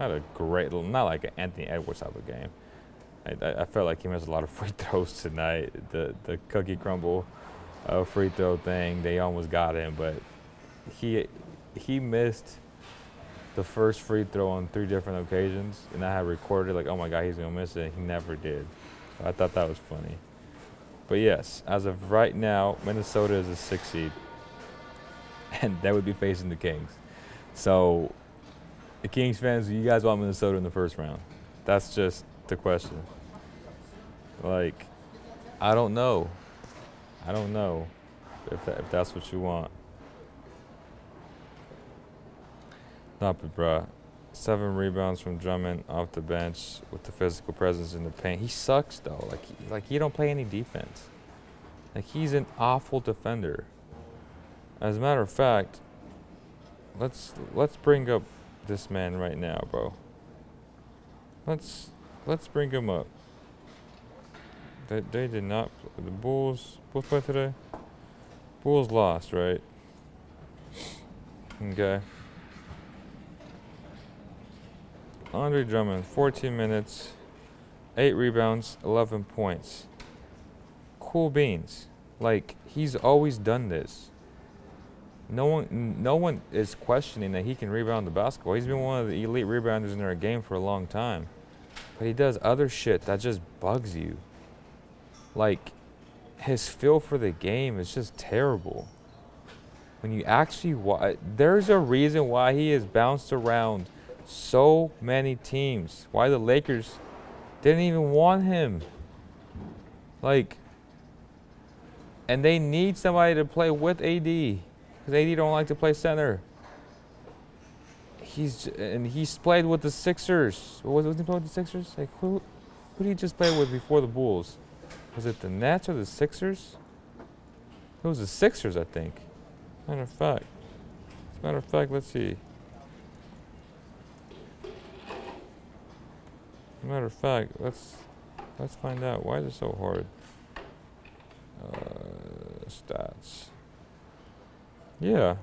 not a great, not like an Anthony Edwards type of game. I, I, felt like he missed a lot of [LAUGHS] free throws tonight. The the cookie crumble uh, free throw thing, they almost got him, but he he missed the first free throw on three different occasions, and I had recorded like, oh my god, he's gonna miss it. And He never did. So I thought that was funny. But yes, as of right now, Minnesota is a six seed, [LAUGHS] and that would be facing the Kings. So the Kings fans, you guys want Minnesota in the first round? That's just the question. Like, I don't know. I don't know if, that, if that's what you want. Not but bruh. Seven rebounds from Drummond off the bench with the physical presence in the paint. He sucks though. Like, he, like he don't play any defense. Like he's an awful defender. As a matter of fact, let's let's bring up this man right now, bro. Let's let's bring him up. They they did not the Bulls Bulls play today. Bulls lost, right? Okay. Andre Drummond, 14 minutes, 8 rebounds, 11 points. Cool beans. Like, he's always done this no one no one is questioning that he can rebound the basketball. He's been one of the elite rebounders in their game for a long time. But he does other shit that just bugs you. Like his feel for the game is just terrible. When you actually watch, there's a reason why he has bounced around so many teams. Why the Lakers didn't even want him. Like and they need somebody to play with AD because AD don't like to play center. He's and he's played with the Sixers. What was he playing with the Sixers? Like who, who did he just play with before the Bulls? Was it the Nets or the Sixers? It was the Sixers, I think. Matter of fact. Matter of fact, let's see. matter of fact, let's let's find out why is it so hard. Uh, stats. Yeah.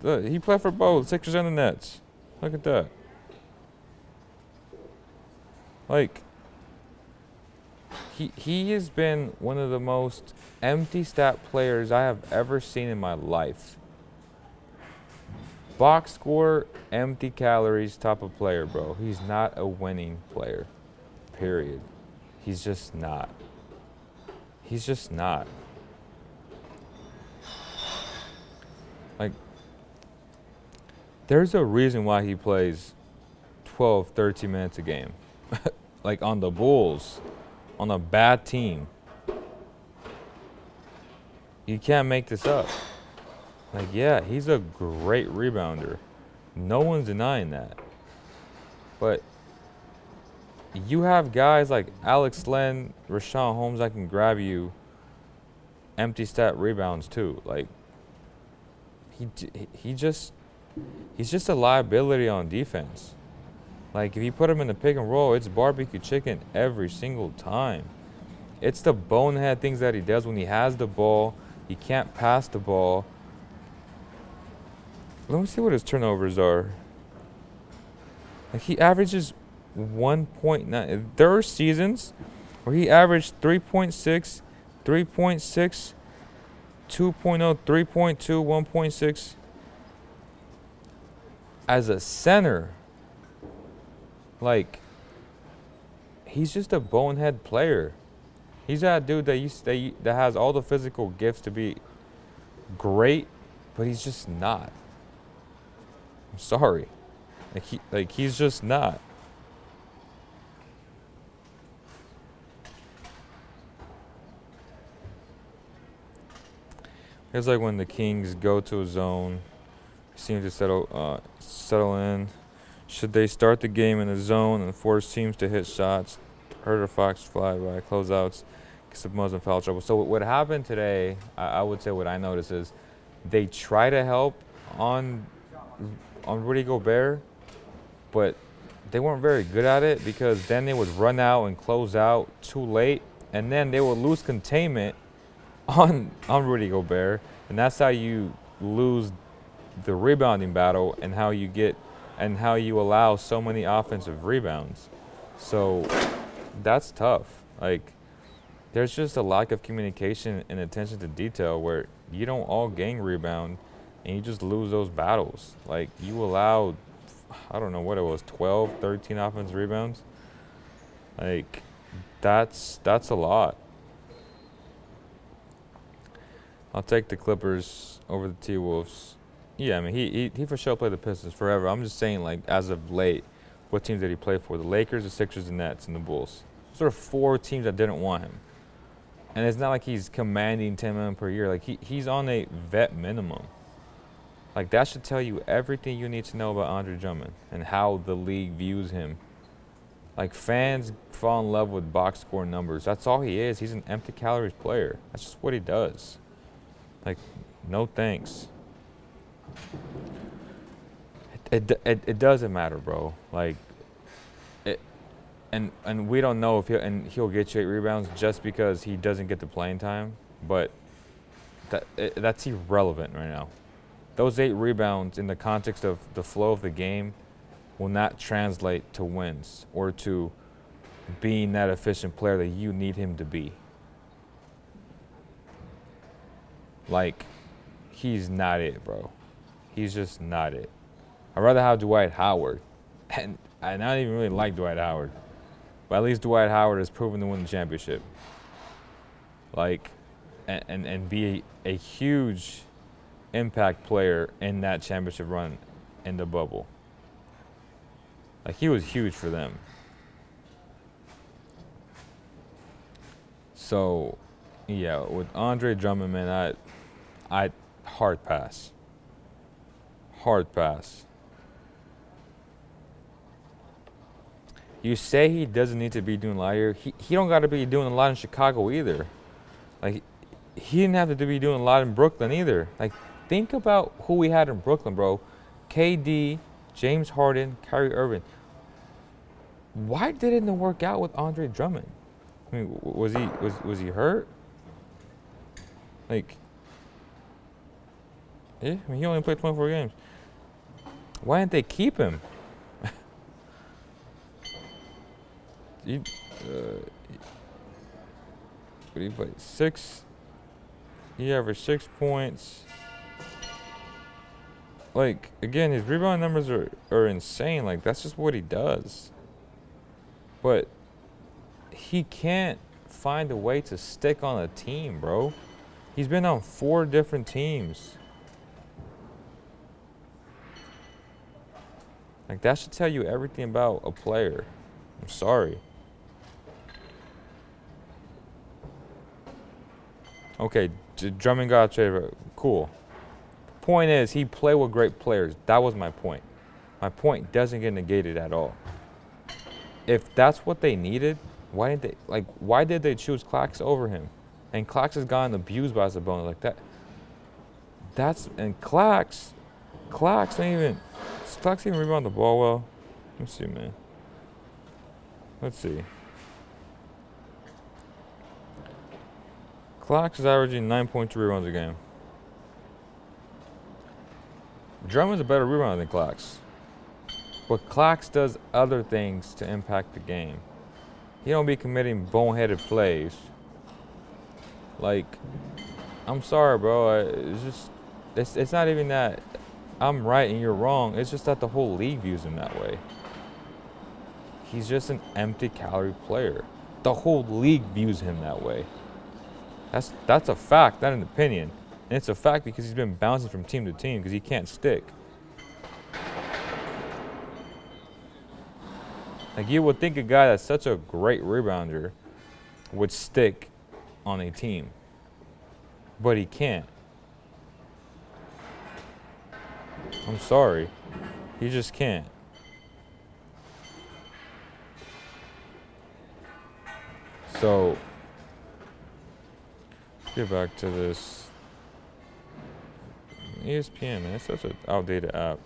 The, he played for both Sixers and the Nets. Look at that. Like, he, he has been one of the most empty stat players I have ever seen in my life. Box score, empty calories type of player, bro. He's not a winning player. Period. He's just not. He's just not. Like, there's a reason why he plays 12, 13 minutes a game. [LAUGHS] like on the Bulls, on a bad team. you can't make this up. Like, yeah, he's a great rebounder. No one's denying that. But you have guys like Alex Len, Richaun Holmes that can grab you empty stat rebounds too. Like he he just he's just a liability on defense. Like if you put him in the pick and roll, it's barbecue chicken every single time. It's the bonehead things that he does when he has the ball. He can't pass the ball. Let me see what his turnovers are. Like he averages 1.9. There are seasons where he averaged 3.6, 3.6, 2.0, 3.2, 1.6 as a center. Like he's just a bonehead player. He's that dude that used that, that has all the physical gifts to be great, but he's just not. I'm sorry. Like he like he's just not. It's like when the Kings go to a zone, seem to settle uh, settle in. Should they start the game in a zone and force teams to hit shots, hurt or fox fly by closeouts, of Muslim foul trouble? So what happened today, I, I would say what I noticed is they try to help on on Rudy Gobert, but they weren't very good at it because then they would run out and close out too late, and then they would lose containment on on Rudy Gobert, and that's how you lose the rebounding battle and how you get and how you allow so many offensive rebounds. So that's tough. Like there's just a lack of communication and attention to detail where you don't all gang rebound and you just lose those battles. Like you allow I don't know what it was 12, 13 offensive rebounds. Like that's that's a lot. I'll take the Clippers over the T Wolves. Yeah, I mean he, he he for sure played the Pistons forever. I'm just saying like as of late, what teams did he play for? The Lakers, the Sixers, the Nets, and the Bulls. Sort of four teams that didn't want him. And it's not like he's commanding 10 million per year. Like he, he's on a vet minimum. Like that should tell you everything you need to know about Andre Drummond and how the league views him. Like fans fall in love with box score numbers. That's all he is. He's an empty calories player. That's just what he does. Like, no thanks. It, it, it, it doesn't matter, bro. Like, it, and and we don't know if he'll and he'll get you eight rebounds just because he doesn't get the playing time. But that it, that's irrelevant right now. Those eight rebounds in the context of the flow of the game will not translate to wins or to being that efficient player that you need him to be. Like, he's not it, bro. He's just not it. I'd rather have Dwight Howard. [LAUGHS] And, I don't even really like Dwight Howard. But at least Dwight Howard has proven to win the championship. Like, and, and, and be a, a huge impact player in that championship run in the bubble. Like, he was huge for them. So, yeah, with Andre Drummond, man, I I hard pass. Hard pass. You say he doesn't need to be doing a lot here. He he don't got to be doing a lot in Chicago either. Like he didn't have to be doing a lot in Brooklyn either. Like think about who we had in Brooklyn, bro. KD, James Harden, Kyrie Irving. Why didn't it work out with Andre Drummond? I mean, was he was was he hurt? Like yeah, he only played 24 games. Why didn't they keep him? [LAUGHS] he, uh, he play? Six. He averaged six points. Like again, his rebound numbers are are insane. Like that's just what he does. But he can't find a way to stick on a team, bro. He's been on four different teams. Like that should tell you everything about a player. I'm sorry. Okay, Drummond got traded. Cool. Point is, he played with great players. That was my point. My point doesn't get negated at all. If that's what they needed, why did they like? Why did they choose Clax over him? And Clax has gotten abused by Sabonis like that. That's and Clax, Clax ain't even. Clax even rebound the ball well. Let's see, man. Let's see. Clax is averaging 9.3 rebounds a game. Drummond's a better rebounder than Clax. But Clax does other things to impact the game. He don't be committing boneheaded plays. Like, I'm sorry, bro. It's just, it's, it's not even that I'm right and you're wrong. It's just that the whole league views him that way. He's just an empty calorie player. The whole league views him that way. That's that's a fact, not an opinion. And it's a fact because he's been bouncing from team to team because he can't stick. Like you would think a guy that's such a great rebounder would stick on a team. But he can't. I'm sorry. He just can't. So, get back to this. ESPN, man, it's such an outdated app.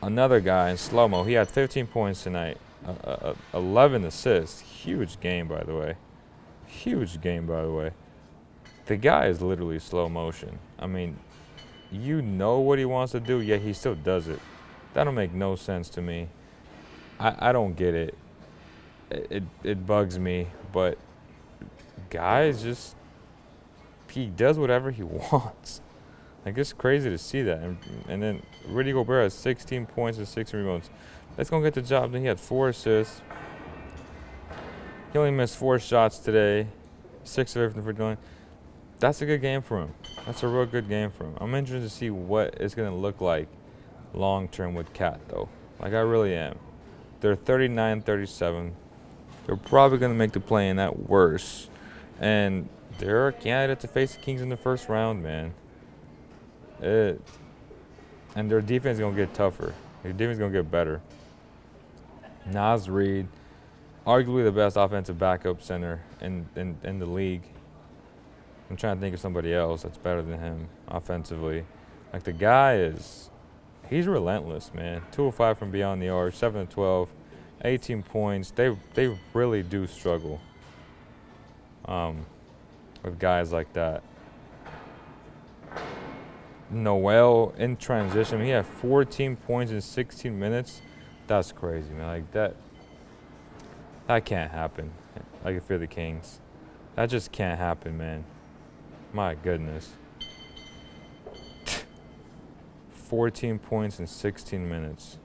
Another guy in slow mo. He had 15 points tonight, uh, uh, 11 assists. Huge game, by the way. Huge game, by the way. The guy is literally slow motion. I mean, you know what he wants to do, yet he still does it. That don't make no sense to me. I, I don't get it. it. It it bugs me, but guys just he does whatever he [LAUGHS] wants. Like it's crazy to see that. And, and then Rudy Gobert has 16 points and six rebounds. That's gonna get the job done. He had four assists. He only missed four shots today, six of everything for doing. That's a good game for him. That's a real good game for him. I'm interested to see what it's gonna look like long term with KAT though. Like I really am. They're 39 37. They're probably going to make the play in that worse. And they're a candidate to face the Kings in the first round, man. It, and their defense is going to get tougher. Their defense is going to get better. Naz Reid, arguably the best offensive backup center in, in, in the league. I'm trying to think of somebody else that's better than him offensively. Like the guy is he's relentless, man. Two or five from beyond the arc, 7 to 12, 18 points. They they really do struggle um, with guys like that. Nowell in transition, he had 14 points in 16 minutes. That's crazy, man. Like that, that can't happen. Like if you're the Kings, that just can't happen, man. My goodness. 14 points in 16 minutes.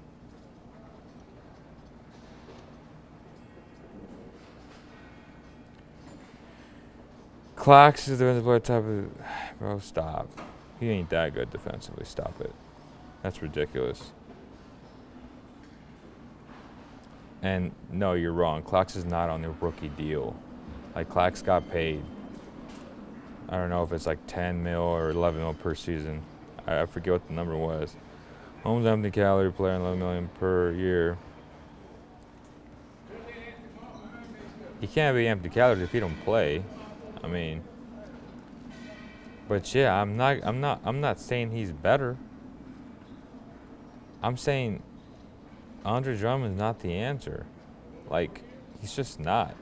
Clax is the defensive type of. Bro, stop. He ain't that good defensively. Stop it. That's ridiculous. And no, you're wrong. Clax is not on the rookie deal. Like, Clax got paid. I don't know if it's like 10 mil or 11 mil per season. I, forget what the number was. Holmes empty calorie player, 11 million per year. He can't be empty calories if he don't play. I mean, but yeah, I'm not. I'm not. I'm not saying he's better. I'm saying Andre Drummond's not the answer. Like, he's just not.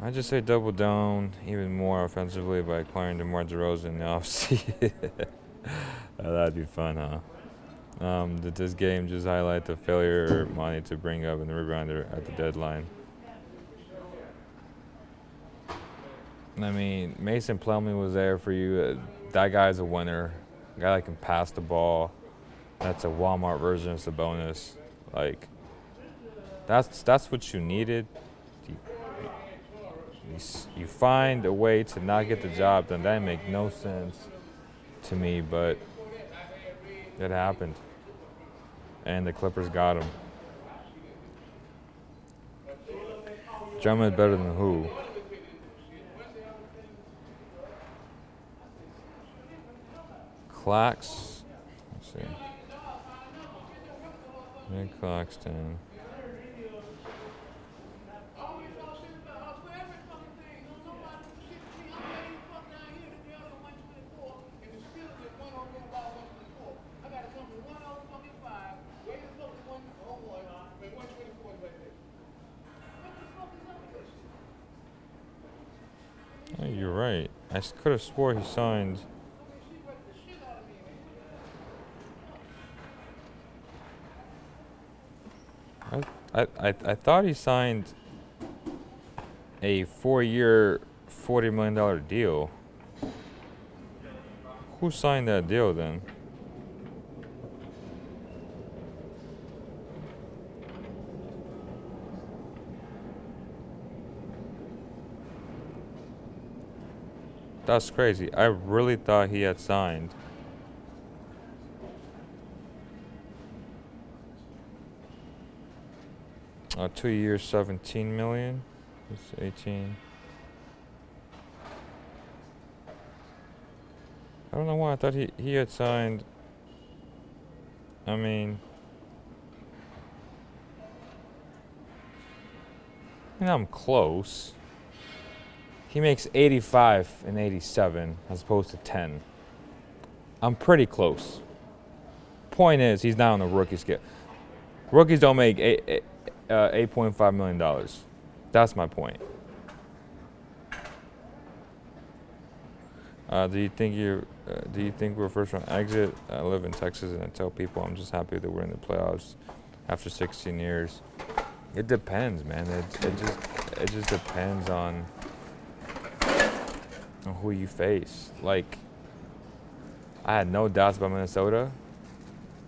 I just say double down even more offensively by acquiring DeMar DeRozan in the [LAUGHS] offseason. That'd be fun, huh? Um, did this game just highlight the failure Monte to bring up in the rebounder at the deadline? I mean, Mason Plumlee was there for you. Uh, that guy's a winner. A guy that can pass the ball. That's a Walmart version of Sabonis. Like, that's that's what you needed you, you find a way to not get the job done. That make no sense to me, but it happened. And the Clippers got him. Drummond better than who? Clax. Let's see. Nick Claxton. I could have swore he signed. I, I, I, thought he signed a four-year, forty million dollar deal. Who signed that deal then? That's crazy. I really thought he had signed. Uh, two years, 17 million. It's 18. I don't know why. I thought he, he had signed. I mean, I mean, I'm close. He makes 85 and 87 as opposed to 10. I'm pretty close. Point is, he's not on the rookie scale. Rookies don't make eight, eight, uh, $8.5 million. That's my point. Uh, do you think you uh, do you think we're first round exit? I live in Texas and I tell people I'm just happy that we're in the playoffs after 16 years. It depends, man. It, it just it just depends on on who you face. Like I had no doubts about Minnesota.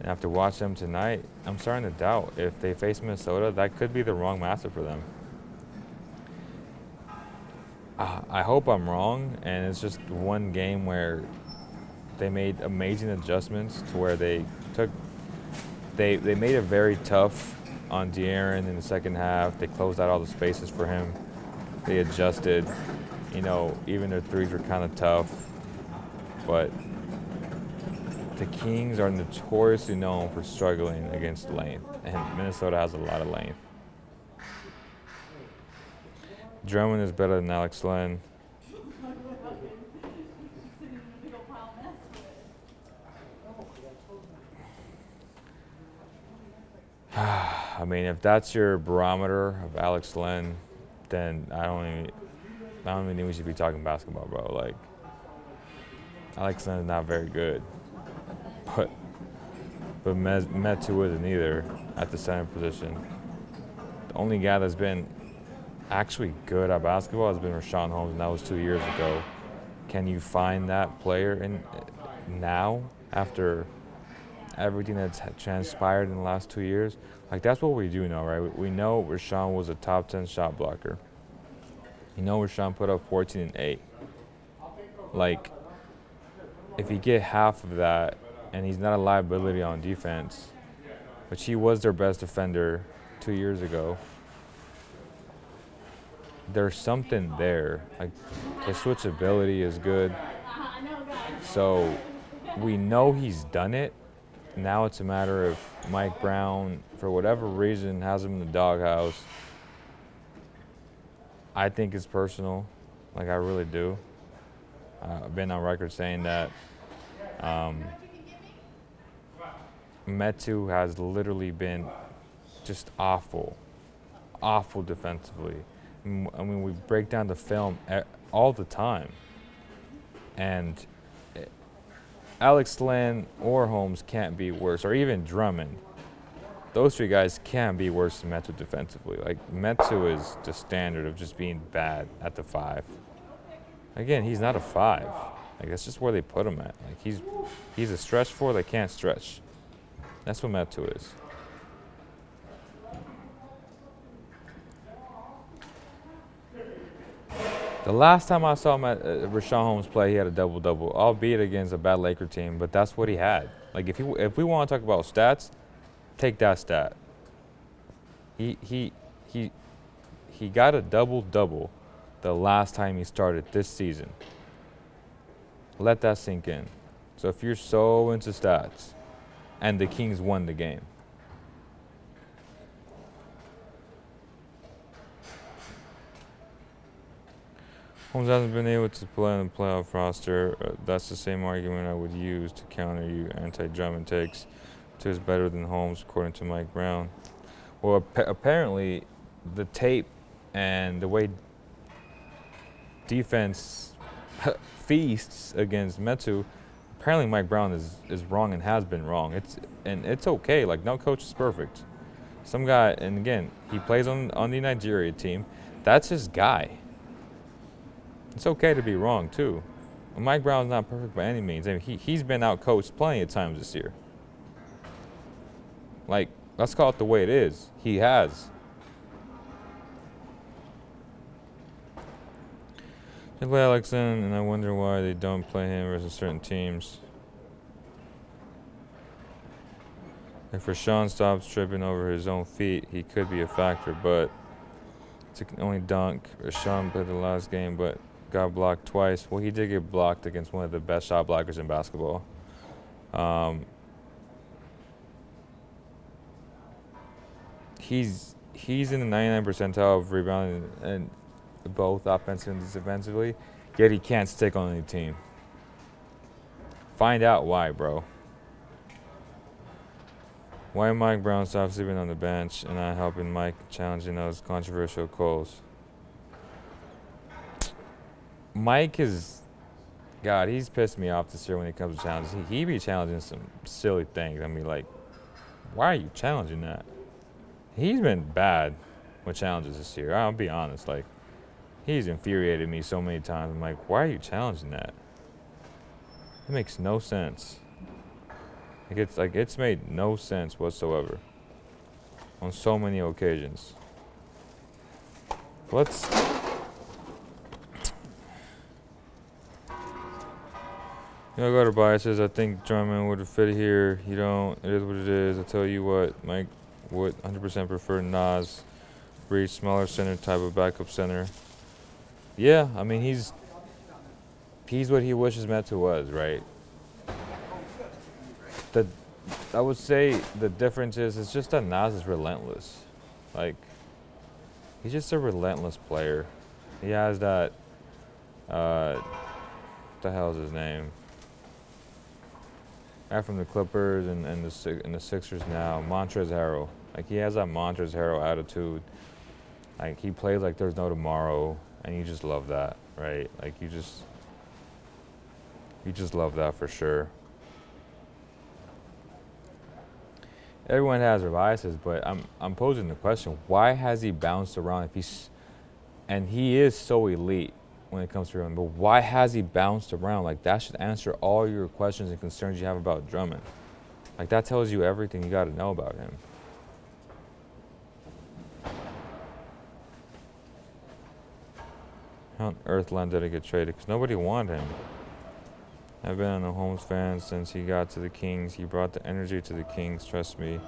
And after watching them tonight, I'm starting to doubt if they face Minnesota, that could be the wrong matchup for them. Uh, I hope I'm wrong, and it's just one game where they made amazing adjustments to where they took they they made it very tough on De'Aaron in the second half. They closed out all the spaces for him. They adjusted. You know, even their threes were kind of tough, but the Kings are notoriously known for struggling against length, and Minnesota has a lot of length. Drummond is better than Alex Len. [SIGHS] I mean, if that's your barometer of Alex Len, then I don't even, I don't even think we should be talking basketball, bro. Like, Alex Len is not very good, but but Metu isn't either at the center position. The only guy that's been actually good at basketball has been Richaun Holmes, and that was two years ago. Can you find that player in now after everything that's transpired in the last two years? Like that's what we do know, right? We know Richaun was a top 10 shot blocker. You know Richaun put up 14 and 8. Like, if you get half of that, and he's not a liability on defense, which he was their best defender two years ago there's something there. Like the switchability is good. So we know he's done it. Now it's a matter of Mike Brown, for whatever reason, has him in the doghouse. I think it's personal. Like I really do. Uh, I've been on record saying that um, Metu has literally been just awful, awful defensively. I mean, we break down the film all the time. And eh, Alex Len or Holmes can't be worse, or even Drummond. Those three guys can't be worse than Metu defensively. Like, Metu is the standard of just being bad at the five. Again, he's not a five. Like, that's just where they put him at. Like, he's, he's a stretch four that can't stretch. That's what Metu is. The last time I saw at uh, Richaun Holmes play, he had a double double, albeit against a bad Laker team, but that's what he had. Like if he if we want to talk about stats, take that stat. He he he he got a double double the last time he started this season. Let that sink in. So if you're so into stats, and the Kings won the game. Holmes hasn't been able to play on the playoff roster. Uh, that's the same argument I would use to counter you anti-Drummond takes. Is better than Holmes, according to Mike Brown. Well, ap- apparently, the tape and the way defense [LAUGHS] feasts against Metu, apparently Mike Brown is, is wrong and has been wrong. It's and it's okay. Like no coach is perfect. Some guy, and again, he plays on on the Nigeria team. That's his guy. It's okay to be wrong too. Mike Brown's not perfect by any means. I mean, he he's been out coached plenty of times this year. Like, let's call it the way it is. He has. They play Alex in, and I wonder why they don't play him versus certain teams. If Richaun stops tripping over his own feet, he could be a factor, but to only dunk. Richaun played the last game, but got blocked twice. Well, he did get blocked against one of the best shot blockers in basketball. Um, he's he's in the 99 percentile of rebounding and both offensively and defensively, yet he can't stick on any team. Find out why, bro. Why Mike Brown stopped sleeping on the bench and not helping Mike challenging those controversial calls? Mike is, God, he's pissed me off this year when it comes to challenges. He, he be challenging some silly things. I mean, like, why are you challenging that? He's been bad with challenges this year. I'll be honest. Like, he's infuriated me so many times. I'm like, why are you challenging that? It makes no sense. Like it's like it's made no sense whatsoever on so many occasions. Let's You know, go to biases. I think Drummond would fit here. You don't. It is what it is. I tell you what, Mike would 100% prefer Naz, Reid, smaller center type of backup center. Yeah, I mean he's he's what he wishes Metu was, right? The I would say the difference is it's just that Naz is relentless. Like he's just a relentless player. He has that uh what the hell is his name? Guy from the Clippers and, and the and the Sixers now, Montrezl Harrell. Like he has that Montrezl Harrell attitude. Like he plays like there's no tomorrow, and you just love that, right? Like you just you just love that for sure. Everyone has their biases, but I'm I'm posing the question: Why has he bounced around if he's and he is so elite when it comes to Drummond, but why has he bounced around? Like that should answer all your questions and concerns you have about Drummond. Like that tells you everything you got to know about him. How on earth get traded? Because nobody wanted him. I've been a Holmes fan since he got to the Kings. He brought the energy to the Kings, trust me.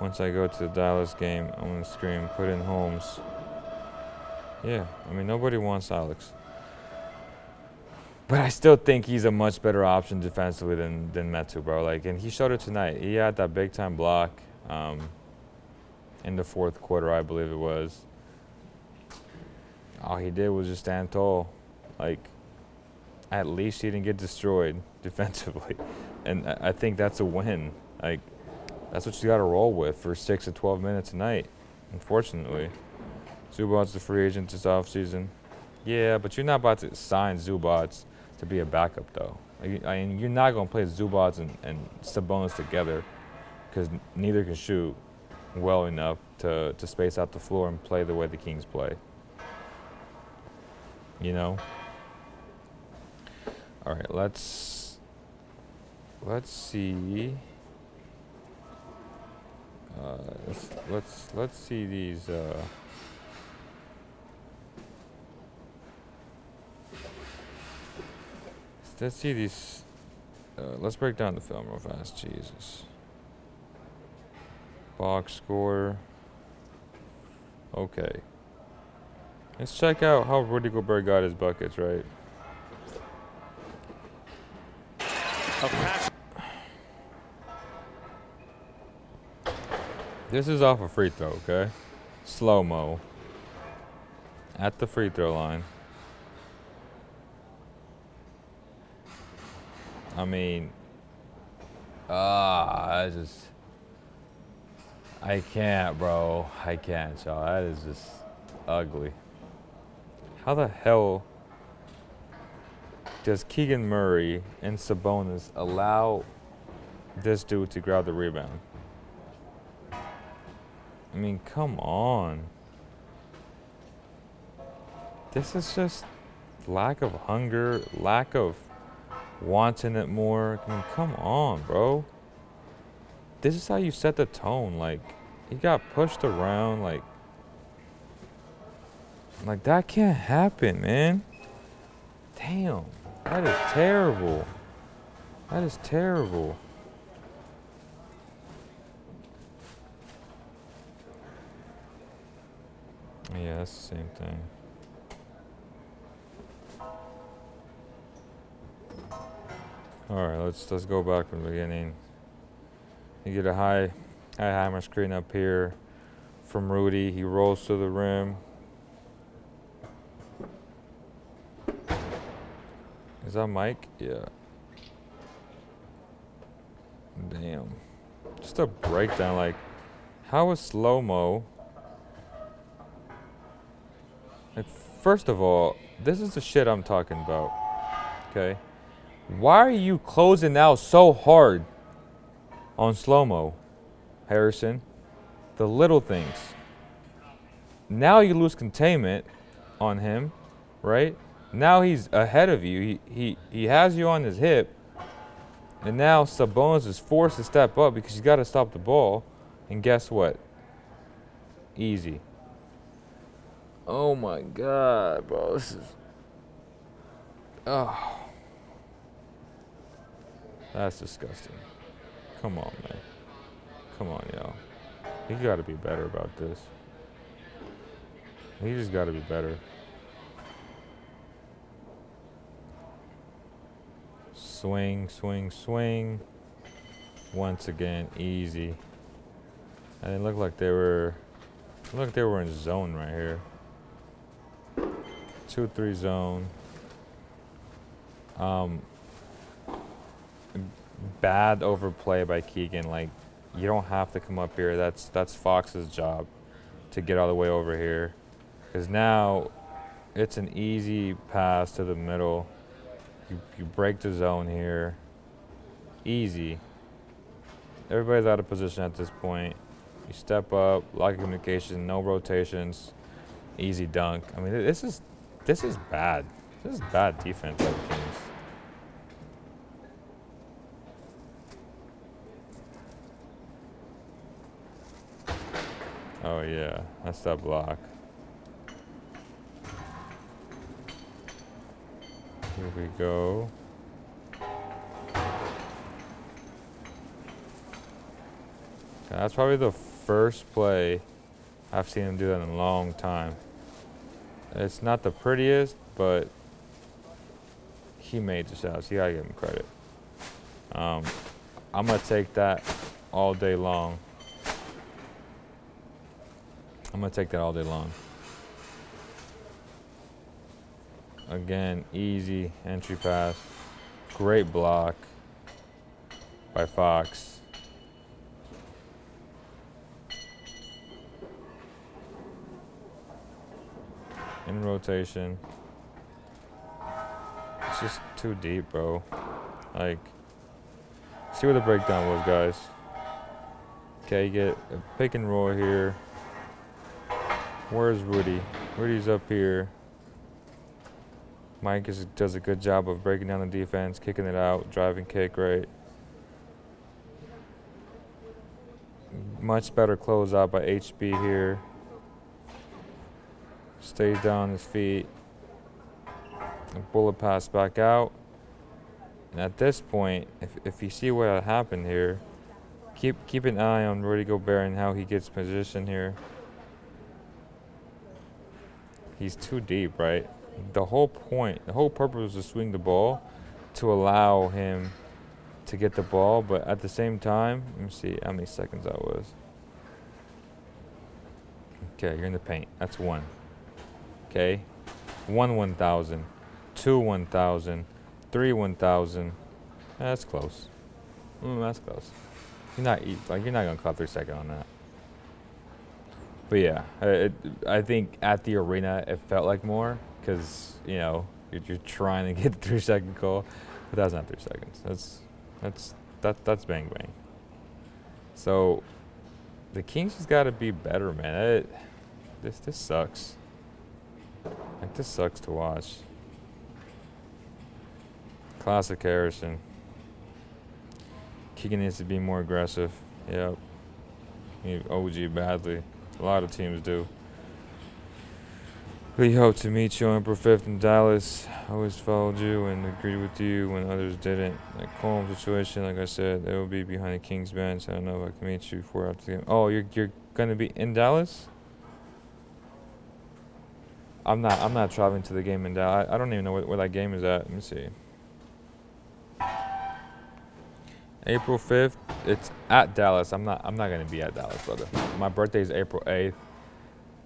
Once I go to the Dallas game, I'm going to scream, put in Holmes. Yeah, I mean, nobody wants Alex. But I still think he's a much better option defensively than, than Metu, bro. Like, and he showed it tonight. He had that big time block um, in the fourth quarter, I believe it was. All he did was just stand tall. Like, at least he didn't get destroyed [LAUGHS] defensively. And I think that's a win. Like, that's what you got to roll with for six to 12 minutes a night, unfortunately. Zubac's the free agent this offseason. Yeah, but you're not about to sign Zubac to be a backup, though. I mean, you're not going to play Zubac and, and Sabonis together because neither can shoot well enough to, to space out the floor and play the way the Kings play. You know? All right, let's let's see. Uh, let's, let's let's see these. Uh, let's see these. Uh, let's break down the film real fast. Jesus. Box score. Okay. Let's check out how Rudy Gobert got his buckets, right? This is off a free throw, okay? Slow mo. At the free throw line. I mean, ah, I just, I can't, bro. I can't, y'all. That is just ugly. How the hell does Keegan Murray and Sabonis allow this dude to grab the rebound? I mean, come on. This is just lack of hunger, lack of wanting it more. I mean, come on, bro. This is how you set the tone. Like, he got pushed around. Like, like that can't happen, man. Damn, that is terrible. That is terrible. Yeah, that's the same thing. All right, let's let's go back from the beginning. You get a high, high hammer screen up here from Rudy. He rolls to the rim. That Mike? Yeah. Damn. Just a breakdown. Like, how is slow mo? Like, first of all, this is the shit I'm talking about. Okay. Why are you closing out so hard on slow mo, Harrison? The little things. Now you lose containment on him, right? Now he's ahead of you. He, he, he has you on his hip. And now Sabonis is forced to step up because he's got to stop the ball. And guess what? Easy. Oh my god, bro. This is. Oh. That's disgusting. Come on, man. Come on, y'all. You gotta be better about this. You just gotta be better. Swing, swing, swing. Once again, easy. And it looked like they were look, like they were in zone right here. Two three zone. Um bad overplay by Keegan. Like you don't have to come up here. That's that's Fox's job to get all the way over here. Cause now it's an easy pass to the middle. You, you break the zone here. Easy. Everybody's out of position at this point. You step up, lock of communication, no rotations, easy dunk. I mean, this is this is bad. This is bad defense by the Kings. Oh yeah, that's that block. Here we go. That's probably the first play I've seen him do that in a long time. It's not the prettiest, but he made the shots. You gotta give him credit. Um, I'm gonna take that all day long. I'm gonna take that all day long. Again, easy entry pass. Great block by Fox. In rotation. It's just too deep, bro. Like, see what the breakdown was, guys. Okay, get a pick and roll here. Where's Rudy? Rudy's up here. Mike is, does a good job of breaking down the defense, kicking it out, driving kick right. Much better closeout by HB here. Stays down on his feet. A bullet pass back out. And at this point, if, if you see what happened here, keep keep an eye on Rudy Gobert and how he gets positioned here. he's too deep, right? The whole point, the whole purpose was to swing the ball to allow him to get the ball, but at the same time, let me see how many seconds that was. Okay, you're in the paint. That's one. Okay, one 1,000, two 1,000, three 1,000. That's close. Mm, that's close. You're not like you're not gonna call three second on that. But yeah, it, I think at the arena it felt like more because you know you're, you're, trying to get the [LAUGHS] three second call, but that's not three seconds. That's that's that that's bang bang. So the Kings just got to be better, man. It, this this sucks. Like this sucks to watch. Classic Harrison. Keegan needs to be more aggressive. Yep. OG badly. A lot of teams do. We hope to meet you on April 5th in Dallas. I always followed you and agreed with you when others didn't. Like Colm situation, like I said, it will be behind the Kings bench. I don't know if I can meet you before after the game. Oh, you're you're gonna be in Dallas? I'm not. I'm not traveling to the game in Dallas. I, I don't even know where, where that game is at. Let me see. April 5th. It's at Dallas. I'm not. I'm not gonna be at Dallas, brother. My birthday is April 8th.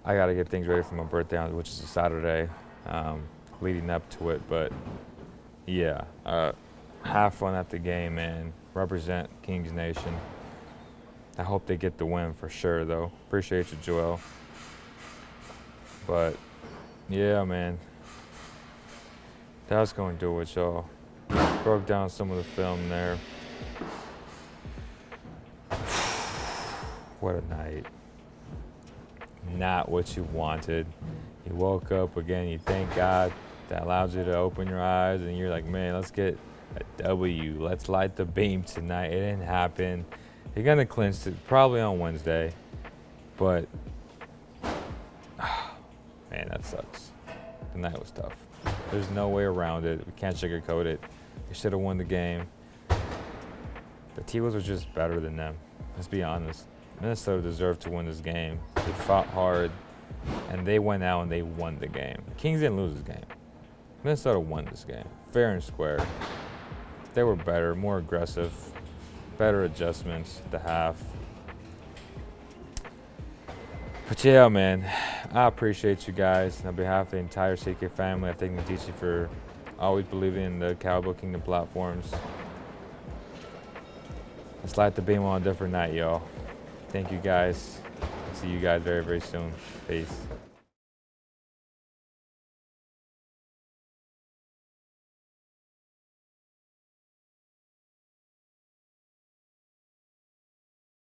I gotta get things ready for my birthday, which is a Saturday, um, leading up to it. But yeah, uh, have fun at the game, man. Represent Kings Nation. I hope they get the win for sure, though. Appreciate you, Joel. But yeah, man. That's going to do it, y'all. Broke down some of the film there. [SIGHS] what a night. Not what you wanted. You woke up again, you thank God that allows you to open your eyes, and you're like, man, let's get a W. Let's light the beam tonight. It didn't happen. You're going to clinch it probably on Wednesday, but [SIGHS] man, that sucks. The night was tough. There's no way around it. We can't sugarcoat it. We should have won the game. The T-Wolves were just better than them. Let's be honest. Minnesota deserved to win this game. They fought hard, and they went out and they won the game. Kings didn't lose this game. Minnesota won this game, fair and square. They were better, more aggressive, better adjustments at the half. But yeah, man, I appreciate you guys. On behalf of the entire CK family, I thank Medici for always believing in the Cowbell Kingdom platforms. Let's light the beam on a different night, y'all. Thank you guys. See you guys very, very soon. Peace.